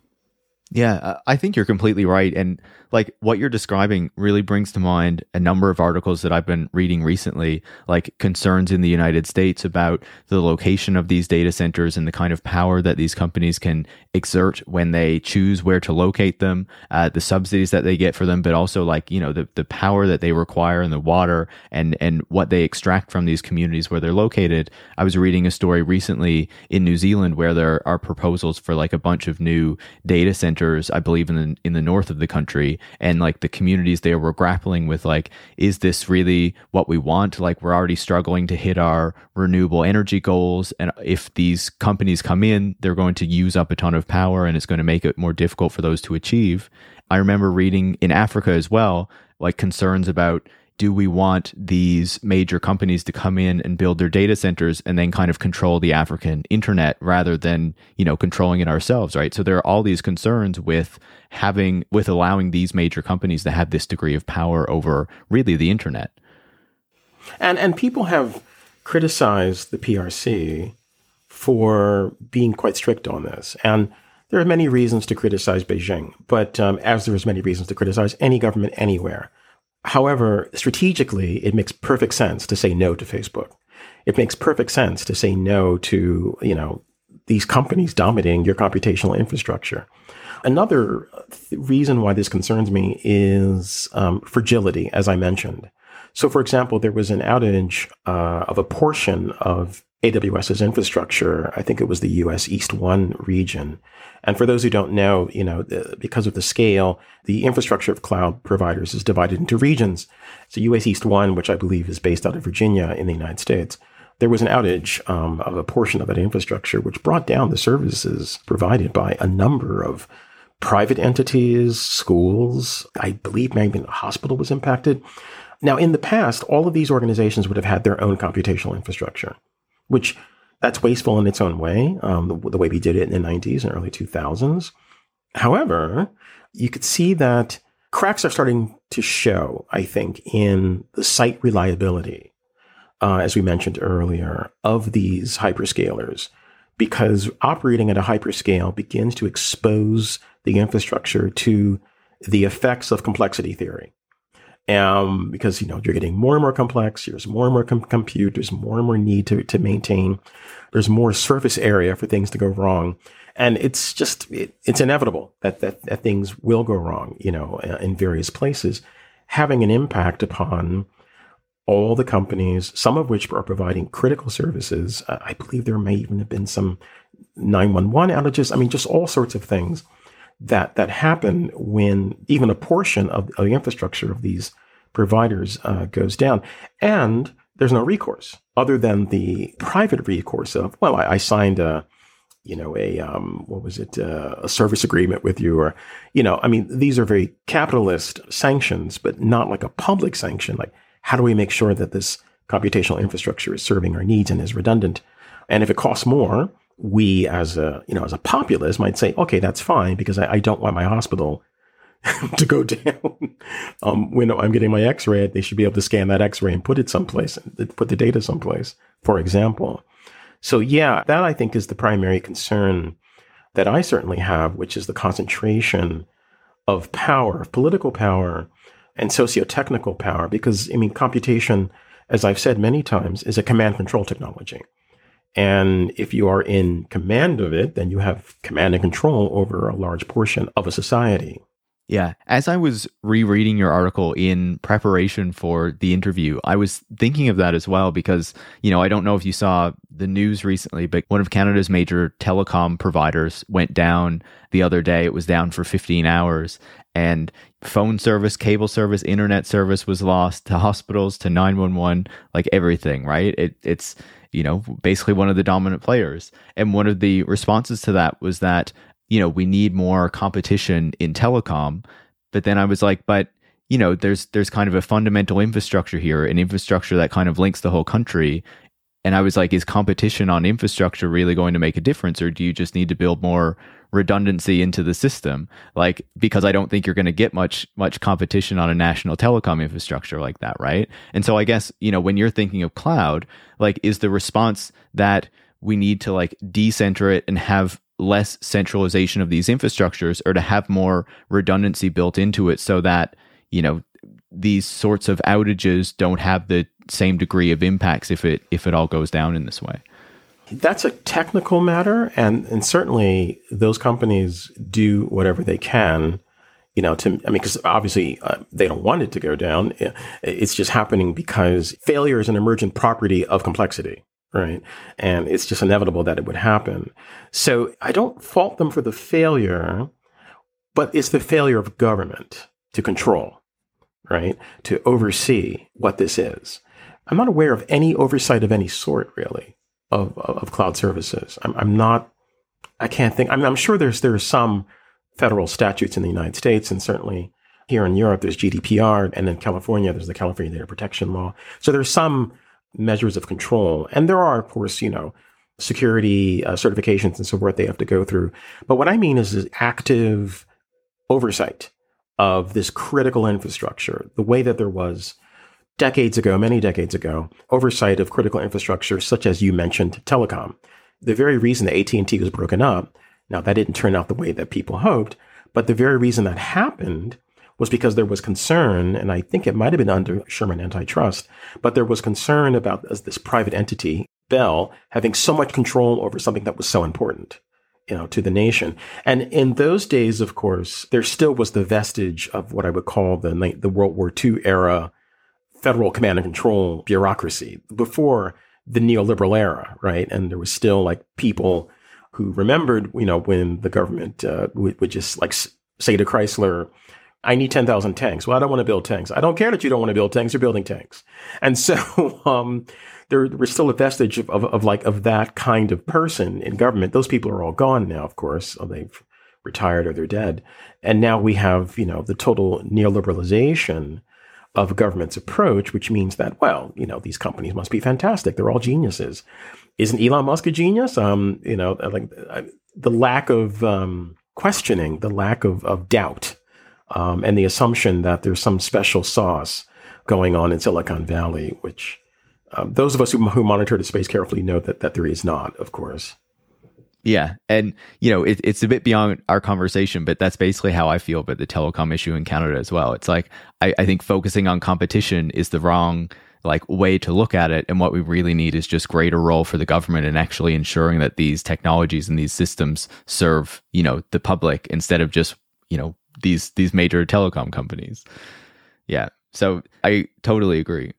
Yeah, I think you're completely right. And like what you're describing really brings to mind a number of articles that I've been reading recently, like concerns in the United States about the location of these data centers and the kind of power that these companies can exert when they choose where to locate them, uh, the subsidies that they get for them, but also like, you know, the, the power that they require and the water and, and what they extract from these communities where they're located. I was reading a story recently in New Zealand where there are proposals for like a bunch of new data centers I believe in the in the north of the country, and like the communities there were grappling with like, is this really what we want? Like we're already struggling to hit our renewable energy goals, and if these companies come in, they're going to use up a ton of power, and it's going to make it more difficult for those to achieve. I remember reading in Africa as well, like concerns about do we want these major companies to come in and build their data centers and then kind of control the African internet rather than, you know, controlling it ourselves, right? So there are all these concerns with having with allowing these major companies to have this degree of power over really the internet. And and people have criticized the PRC for being quite strict on this. And there are many reasons to criticize Beijing, but um, as there is many reasons to criticize any government anywhere. However, strategically, it makes perfect sense to say no to Facebook. It makes perfect sense to say no to, you know, these companies dominating your computational infrastructure. Another th- reason why this concerns me is um, fragility, as I mentioned. So, for example, there was an outage uh, of a portion of AWS's infrastructure. I think it was the US East 1 region. And for those who don't know, you know, the, because of the scale, the infrastructure of cloud providers is divided into regions. So US East 1, which I believe is based out of Virginia in the United States, there was an outage um, of a portion of that infrastructure, which brought down the services provided by a number of private entities, schools. I believe maybe a hospital was impacted. Now, in the past, all of these organizations would have had their own computational infrastructure, which that's wasteful in its own way, um, the, the way we did it in the 90s and early 2000s. However, you could see that cracks are starting to show, I think, in the site reliability, uh, as we mentioned earlier, of these hyperscalers, because operating at a hyperscale begins to expose the infrastructure to the effects of complexity theory um, because you know you're getting more and more complex. There's more and more com- compute. There's more and more need to to maintain. There's more surface area for things to go wrong, and it's just it, it's inevitable that, that that things will go wrong. You know, uh, in various places, having an impact upon all the companies, some of which are providing critical services. I believe there may even have been some 911 outages. I mean, just all sorts of things that that happen when even a portion of, of the infrastructure of these providers uh, goes down, and there's no recourse other than the private recourse of well, I, I signed a you know a um, what was it uh, a service agreement with you or you know I mean these are very capitalist sanctions, but not like a public sanction. Like how do we make sure that this computational infrastructure is serving our needs and is redundant? And if it costs more, we as a you know as a populace might say, okay, that's fine because I, I don't want my hospital *laughs* to go down. *laughs* um, when I'm getting my X-ray, they should be able to scan that X-ray and put it someplace, put the data someplace, for example. So yeah, that I think is the primary concern that I certainly have, which is the concentration of power, political power, and socio-technical power. Because I mean, computation, as I've said many times, is a command control technology. And if you are in command of it, then you have command and control over a large portion of a society. Yeah. As I was rereading your article in preparation for the interview, I was thinking of that as well because, you know, I don't know if you saw the news recently, but one of Canada's major telecom providers went down the other day. It was down for 15 hours and phone service, cable service, internet service was lost to hospitals, to 911, like everything, right? It, it's, you know, basically one of the dominant players. And one of the responses to that was that, you know, we need more competition in telecom. But then I was like, but you know, there's there's kind of a fundamental infrastructure here, an infrastructure that kind of links the whole country. And I was like, is competition on infrastructure really going to make a difference, or do you just need to build more redundancy into the system? Like because i don't think you're going to get much much competition on a national telecom infrastructure like that right? And so i guess you know when you're thinking of cloud like is the response that we need to like decenter it and have less centralization of these infrastructures or to have more redundancy built into it so that you know these sorts of outages don't have the same degree of impacts if it if it all goes down in this way that's a technical matter, and and certainly those companies do whatever they can, you know. To I mean, because obviously uh, they don't want it to go down. It's just happening because failure is an emergent property of complexity, right? And it's just inevitable that it would happen. So I don't fault them for the failure. but it's the failure of government to control, right? To oversee what this is. I'm not aware of any oversight of any sort, really, of, of, cloud services. I'm, I'm, not, I can't think, I mean, I'm sure there's, there's some federal statutes in the United States and certainly here in Europe, there's GDPR, and in California, there's the California Data Protection Law. So there's some measures of control, and there are, of course, you know, security uh, certifications and so forth they have to go through. But what I mean is, is active oversight of this critical infrastructure, the way that there was decades ago, many decades ago, oversight of critical infrastructure, such as you mentioned, telecom. The very reason that AT&T was broken up, now that didn't turn out the way that people hoped, but the very reason that happened was because there was concern, and I think it might have been under Sherman antitrust, but there was concern about this private entity, Bell, having so much control over something that was so important, you know, to the nation. And in those days, of course, there still was the vestige of what I would call the the World War II era federal command and control bureaucracy before the neoliberal era, right? And there was still like people who remembered, you know, when the government uh, would, would just like say to Chrysler, I need 10,000 tanks. Well, I don't want to build tanks. I don't care that you don't want to build tanks. You're building tanks. And so, *laughs* um, there was still a vestige of, of, of, like, of that kind of person in government. Those people are all gone now, of course. Or they've retired or they're dead. And now we have, you know, the total neoliberalization of government's approach, which means that, well, you know, these companies must be fantastic. They're all geniuses. Isn't Elon Musk a genius? Um, you know, like the lack of, um, questioning, the lack of, of doubt um, and the assumption that there's some special sauce going on in Silicon Valley, which um, those of us who, who monitor the space carefully know that that there is not, of course. Yeah, and you know it, it's a bit beyond our conversation, but that's basically how I feel about the telecom issue in Canada as well. It's like I, I think focusing on competition is the wrong like way to look at it and what we really need is just greater role for the government in actually ensuring that these technologies and these systems serve you know the public instead of just you know these these major telecom companies. Yeah. So I totally agree.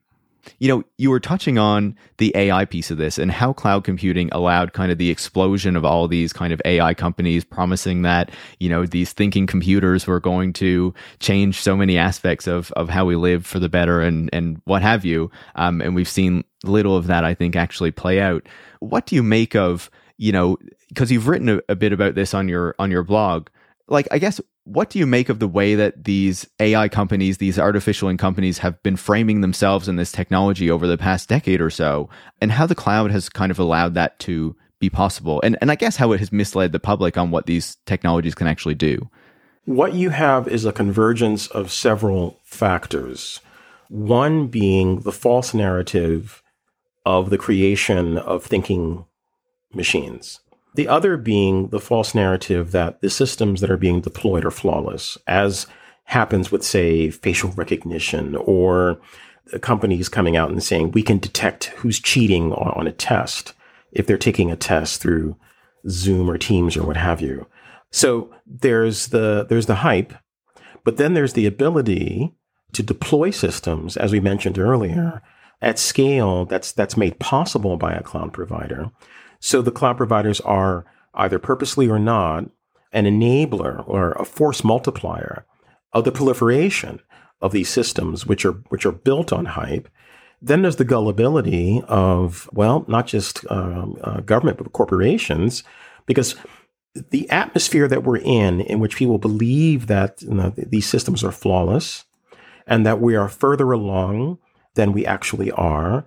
You know, you were touching on the AI piece of this and how cloud computing allowed kind of the explosion of all these kind of AI companies promising that, you know, these thinking computers were going to change so many aspects of, of how we live for the better and, and what have you. Um, and we've seen little of that, I think, actually play out. What do you make of, you know, because you've written a, a bit about this on your on your blog, like I guess what do you make of the way that these AI companies, these artificial and companies have been framing themselves in this technology over the past decade or so, and how the cloud has kind of allowed that to be possible? And, and I guess how it has misled the public on what these technologies can actually do. What you have is a convergence of several factors. One being the false narrative of the creation of thinking machines. The other being the false narrative that the systems that are being deployed are flawless, as happens with, say, facial recognition or companies coming out and saying we can detect who's cheating on a test if they're taking a test through Zoom or Teams or what have you. So there's the there's the hype, but then there's the ability to deploy systems, as we mentioned earlier, at scale that's that's made possible by a cloud provider so the cloud providers are either purposely or not an enabler or a force multiplier of the proliferation of these systems, which are which are built on hype. Then there's the gullibility of well, not just um, uh, government but corporations, because the atmosphere that we're in, in which people believe that you know, these systems are flawless and that we are further along than we actually are,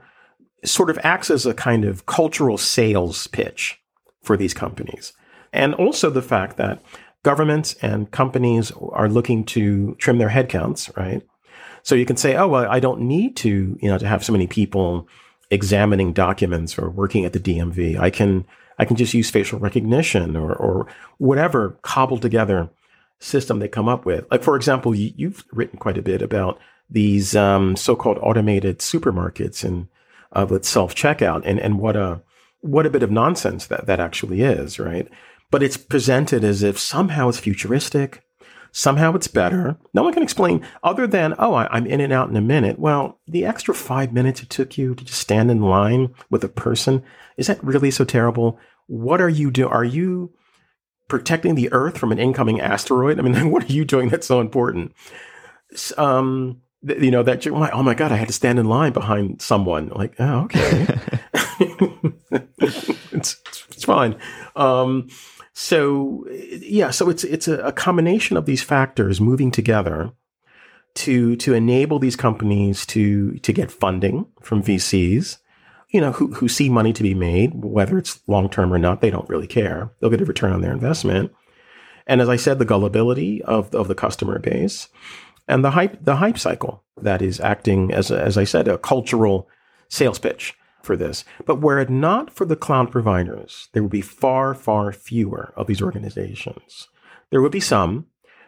sort of acts as a kind of cultural sales pitch for these companies. And also the fact that governments and companies are looking to trim their headcounts, right? So you can say, oh, well, I don't need to, you know, to have so many people examining documents or working at the DMV. I can, I can just use facial recognition or, or whatever cobbled together system they come up with. Like, for example, you, have written quite a bit about these um, so-called automated supermarkets and uh, with self checkout, and and what a what a bit of nonsense that that actually is, right? But it's presented as if somehow it's futuristic, somehow it's better. No one can explain other than, oh, I, am in and out in a minute. Well, the extra five minutes it took you to just stand in line with a person, is that really so terrible? What are you doing? Are you protecting the Earth from an incoming asteroid. I mean, *laughs* what are you doing that's so important? Um, you know that oh my god, I had to stand in line behind someone. Like, oh, okay, *laughs* it's, it's fine. Um, so yeah, so it's it's a, a combination of these factors moving together to to enable these companies to to get funding from VCs, you know, who who see money to be made, whether it's long term or not, they don't really care. They'll get a return on their investment. And as I said, the gullibility of of the customer base and the hype the hype cycle that is acting as as I said a cultural sales pitch for this. But were it not for the cloud providers, there would be far far fewer of these organizations. There would be some,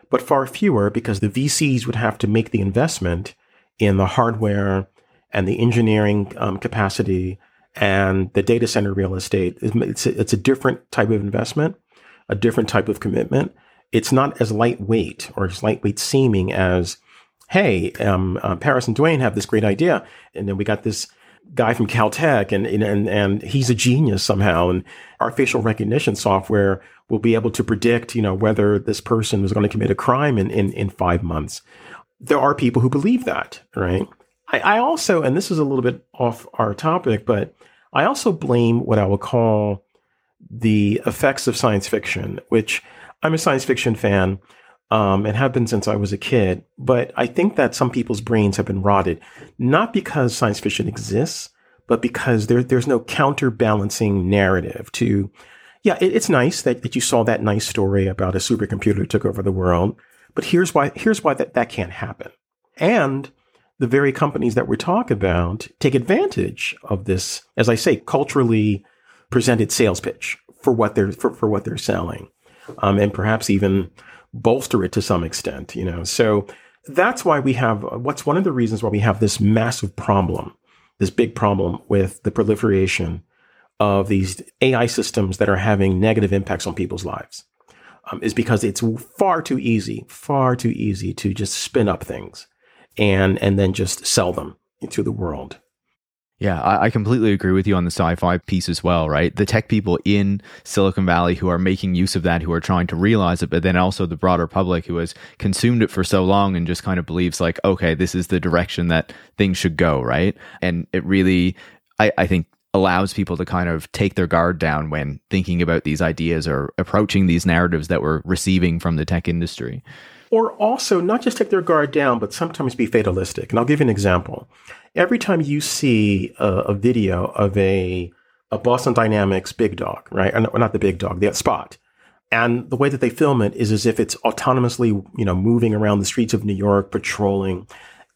but far fewer because the VCs would have to make the investment in the hardware and the engineering um, capacity and the data center real estate. It's a, it's a different type of investment, a different type of commitment. It's not as lightweight or as lightweight seeming as, hey, um, uh, Paris and Dwayne have this great idea, and then we got this guy from Caltech, and and and he's a genius somehow, and our facial recognition software will be able to predict, you know, whether this person is going to commit a crime in, in, in five months. There are people who believe that, right? I, I also, and this is a little bit off our topic, but I also blame what I will call the effects of science fiction, which I'm a science fiction fan um, and have been since I was a kid. But I think that some people's brains have been rotted, not because science fiction exists, but because there, there's no counterbalancing narrative to yeah, it, it's nice that, that you saw that nice story about a supercomputer took over the world. But here's why here's why that, that can't happen. And the very companies that we talk about take advantage of this, as I say, culturally presented sales pitch for what they're for, for what they're selling. Um, and perhaps even bolster it to some extent, you know. So that's why we have what's one of the reasons why we have this massive problem, this big problem with the proliferation of these AI systems that are having negative impacts on people's lives um, is because it's far too easy, far too easy to just spin up things and and then just sell them to the world. Yeah, I, completely agree with you on the sci-fi piece as well, right? The tech people in Silicon Valley who are making use of that, who are trying to realize it, but then also the broader public who has consumed it for so long and just kind of believes like, okay, this is the direction that things should go, right? And it really I, I think allows people to kind of take their guard down when thinking about these ideas or approaching these narratives that we're receiving from the tech industry. Or also not just take their guard down, but sometimes be fatalistic. And I'll give you an example. Every time you see a, a video of a, a Boston Dynamics big dog, right? Or not the big dog, the spot. And the way that they film it is as if it's autonomously, you know, moving around the streets of New York, patrolling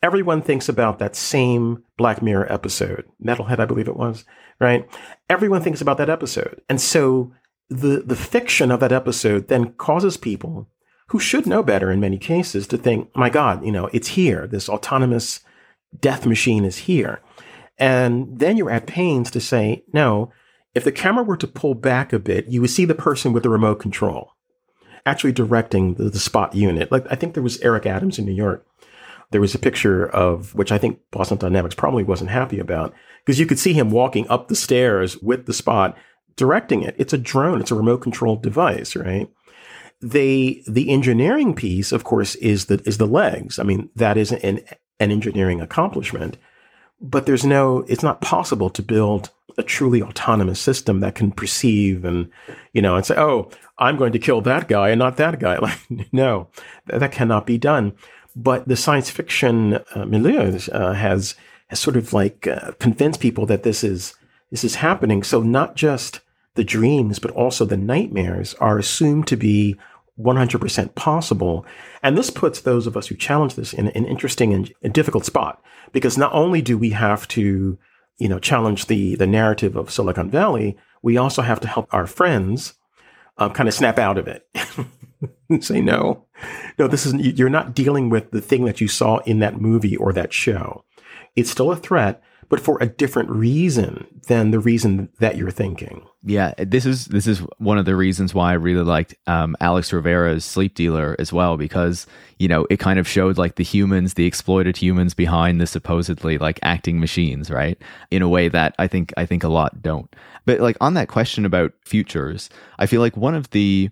everyone thinks about that same Black Mirror episode, Metalhead, I believe it was, right? Everyone thinks about that episode. And so the, the fiction of that episode then causes people who should know better in many cases to think, my God, you know, it's here. This autonomous death machine is here. And then you're at pains to say, no, if the camera were to pull back a bit, you would see the person with the remote control actually directing the, the spot unit. Like I think there was Eric Adams in New York there was a picture of which I think Boston Dynamics probably wasn't happy about because you could see him walking up the stairs with the spot directing it. It's a drone, it's a remote controlled device, right? They the engineering piece, of course, is the is the legs. I mean, that is an an engineering accomplishment, but there's no it's not possible to build a truly autonomous system that can perceive and you know and say, oh, I'm going to kill that guy and not that guy. *laughs* Like, no, that cannot be done. But the science fiction uh, milieu uh, has has sort of like uh, convinced people that this is this is happening. So not just the dreams, but also the nightmares are assumed to be 100% possible. And this puts those of us who challenge this in an interesting and, difficult spot because not only do we have to, you know, challenge the, the narrative of Silicon Valley, we also have to help our friends uh, kind of snap out of it. *laughs* say no, no. This is you're not dealing with the thing that you saw in that movie or that show. It's still a threat, but for a different reason than the reason that you're thinking. Yeah, this is this is one of the reasons why I really liked um, Alex Rivera's Sleep Dealer as well because you know it kind of showed like the humans, the exploited humans behind the supposedly like acting machines, right? In a way that I think I think a lot don't. But like on that question about futures, I feel like one of the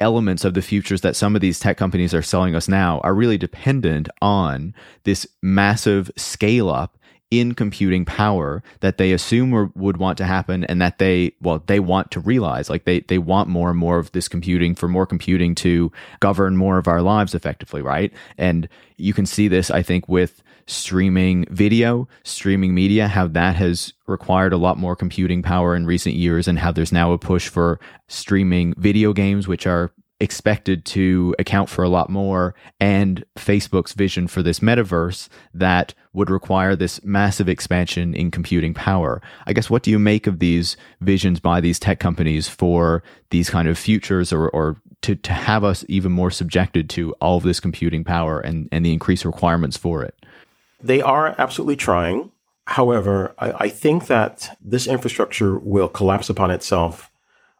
elements of the futures that some of these tech companies are selling us now are really dependent on this massive scale up in computing power that they assume or would want to happen and that they well they want to realize like they they want more and more of this computing for more computing to govern more of our lives effectively right? And you can see this i think with streaming video streaming media how that has required a lot more computing power in recent years and how there's now a push for streaming video games which are expected to account for a lot more, and Facebook's vision for this metaverse that would require this massive expansion in computing power. I guess what do you make of these visions by these tech companies for these kind of futures or, or to, to have us even more subjected to all of this computing power and, and the increased requirements for it? They are absolutely trying. However, I, I think that this infrastructure will collapse upon itself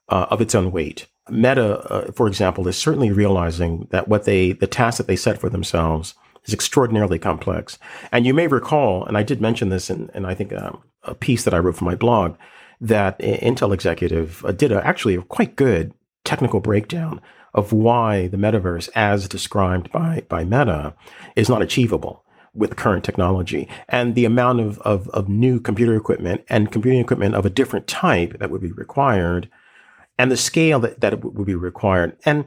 uh, of its own weight. Meta, uh, for example, is certainly realizing that what they, the task that they set for themselves is extraordinarily complex. And you may recall, and I did mention this in, in I think um, a piece that I wrote for my blog, that Intel executive uh, did a, actually a quite good technical breakdown of why the metaverse, as described by, by Meta, is not achievable with current technology and the amount of, of, of new computer equipment and computing equipment of a different type that would be required and the scale that, that would be required. And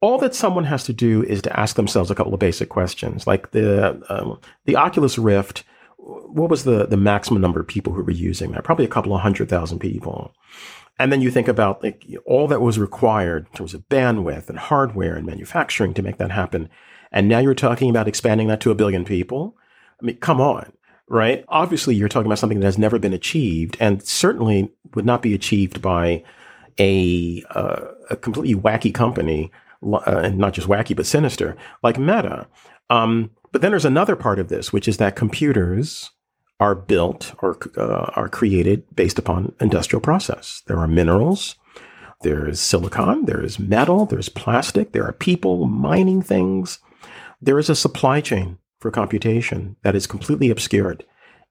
all that someone has to do is to ask themselves a couple of basic questions, like the um, the Oculus Rift. What was the the maximum number of people who were using that? Probably a couple of hundred thousand people. And then you think about like all that was required in terms of bandwidth and hardware and manufacturing to make that happen. And now you're talking about expanding that to a billion people. I mean, come on, right? Obviously, you're talking about something that has never been achieved and certainly would not be achieved by a, uh, a completely wacky company, uh, and not just wacky, but sinister, like Meta. Um, but then there's another part of this, which is that computers are built or uh, are created based upon industrial process. There are minerals, there's silicon, there is metal, there's plastic, there are people mining things. There is a supply chain for computation that is completely obscured.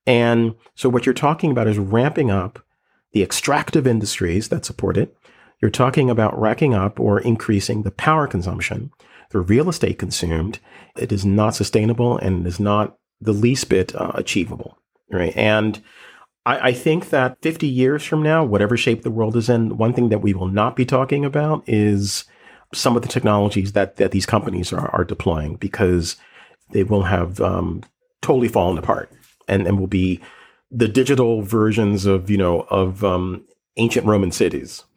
And so what you're talking about is ramping up the extractive industries that support it. You're talking about racking up or increasing the power consumption, the real estate consumed. It is not sustainable and is not the least bit uh, achievable, right? And I, I think that 50 years from now, whatever shape the world is in, one thing that we will not be talking about is some of the technologies that, that these companies are, are deploying because they will have um, totally fallen apart and, and will be the digital versions of you know of um, ancient Roman cities. *laughs*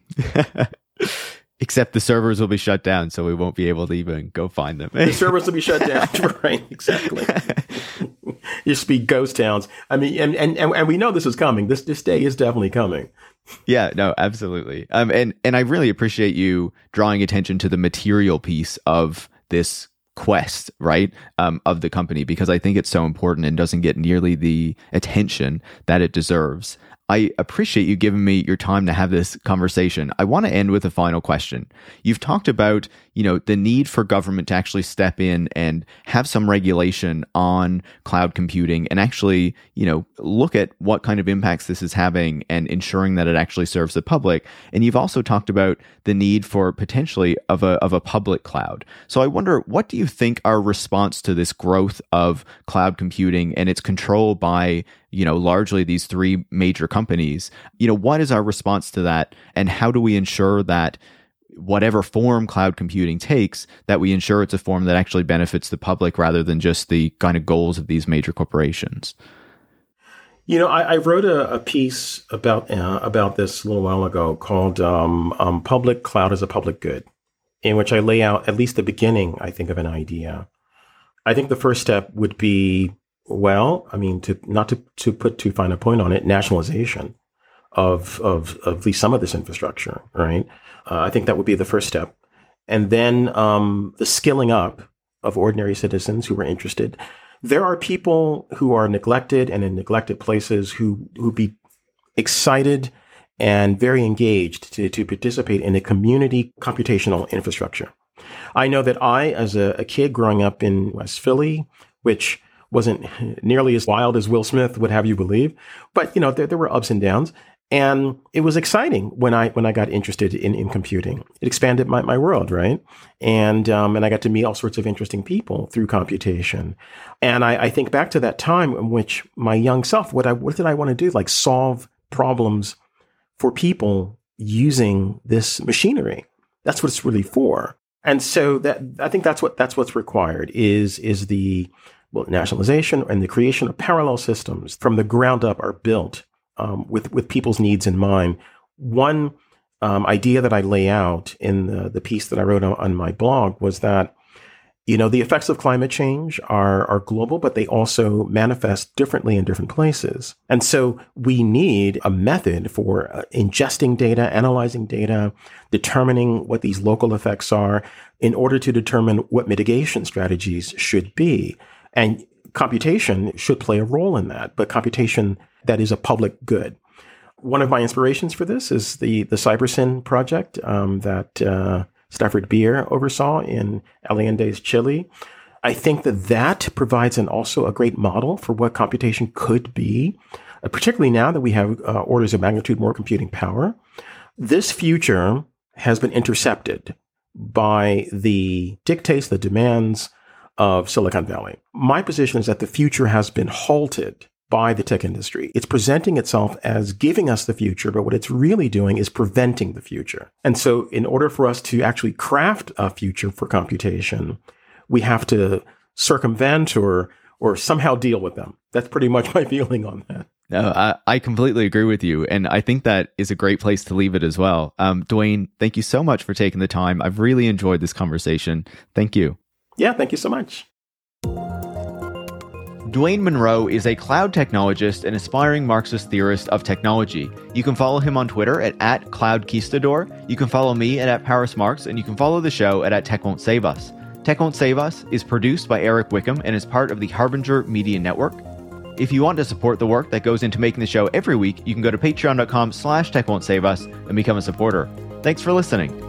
Except the servers will be shut down, so we won't be able to even go find them. the servers will be shut down, *laughs* *laughs* right? Exactly. To be ghost towns. I mean, and, and and we know this is coming. This this day is definitely coming. Yeah, no, absolutely. Um, and and I really appreciate you drawing attention to the material piece of this quest, right, um, of the company because I think it's so important and doesn't get nearly the attention that it deserves. I appreciate you giving me your time to have this conversation. I want to end with a final question. You've talked about, you know, the need for government to actually step in and have some regulation on cloud computing and actually, you know, look at what kind of impacts this is having and ensuring that it actually serves the public. And you've also talked about the need for potentially of a of a public cloud. So I wonder, what do you think our response to this growth of cloud computing and its control by you know, largely these three major companies. You know, what is our response to that? And how do we ensure that whatever form cloud computing takes, that we ensure it's a form that actually benefits the public rather than just the kind of goals of these major corporations? You know, I, I wrote a, a, piece about uh, about this a little while ago called um, um, "Public Cloud as a Public Good," in which I lay out at least the beginning, I think, of an idea. I think the first step would be well, I mean, to not to, to put too fine a point on it, nationalization of, of, of at least some of this infrastructure, right? Uh, I think that would be the first step. And then um, the skilling up of ordinary citizens who are interested. There are people who are neglected and in neglected places who who be excited and very engaged to, to participate in a community computational infrastructure. I know that I, as a, a kid growing up in West Philly, which wasn't nearly as wild as Will Smith would have you believe. But, you know, there, there were ups and downs. And it was exciting when I when I got interested in, in computing. It expanded my, my world, right? And um, and I got to meet all sorts of interesting people through computation. And I, I think back to that time in which my young self, what I what did I want to do? Like solve problems for people using this machinery. That's what it's really for. And so that I think that's what that's what's required is is the well, nationalization and the creation of parallel systems from the ground up are built um, with with people's needs in mind. One um, idea that I lay out in the, the piece that I wrote on, on, my blog was that you know the effects of climate change are are global, but they also manifest differently in different places. And so we need a method for uh, ingesting data, analyzing data, determining what these local effects are, in order to determine what mitigation strategies should be. And computation should play a role in that, but computation that is a public good. One of my inspirations for this is the the CyberSyn project um, that uh, Stafford Beer oversaw in Allende's Chile. I think that that provides an also a great model for what computation could be, uh, particularly now that we have uh, orders of magnitude more computing power. This future has been intercepted by the dictates, the demands of Silicon Valley. My position is that the future has been halted by the tech industry. It's presenting itself as giving us the future, but what it's really doing is preventing the future. And so, in order for us to actually craft a future for computation, we have to circumvent or or somehow deal with them. That's pretty much *laughs* my feeling on that. No, I, I completely agree with you. And I think that is a great place to leave it as well. Um, Dwayne, thank you so much for taking the time. I've really enjoyed this conversation. Thank you. Yeah, thank you so much. Dwayne Monroe is a cloud technologist and aspiring Marxist theorist of technology. You can follow him on Twitter at, at Cloudquistador. You can follow me at, at Paris Marx, and you can follow the show at, at Tech Won't Save Us. Tech Won't Save Us is produced by Eric Wickham and is part of the Harbinger Media Network. If you want to support the work that goes into making the show every week, you can go to patreon.com slash tech won't save us and become a supporter. Thanks for listening.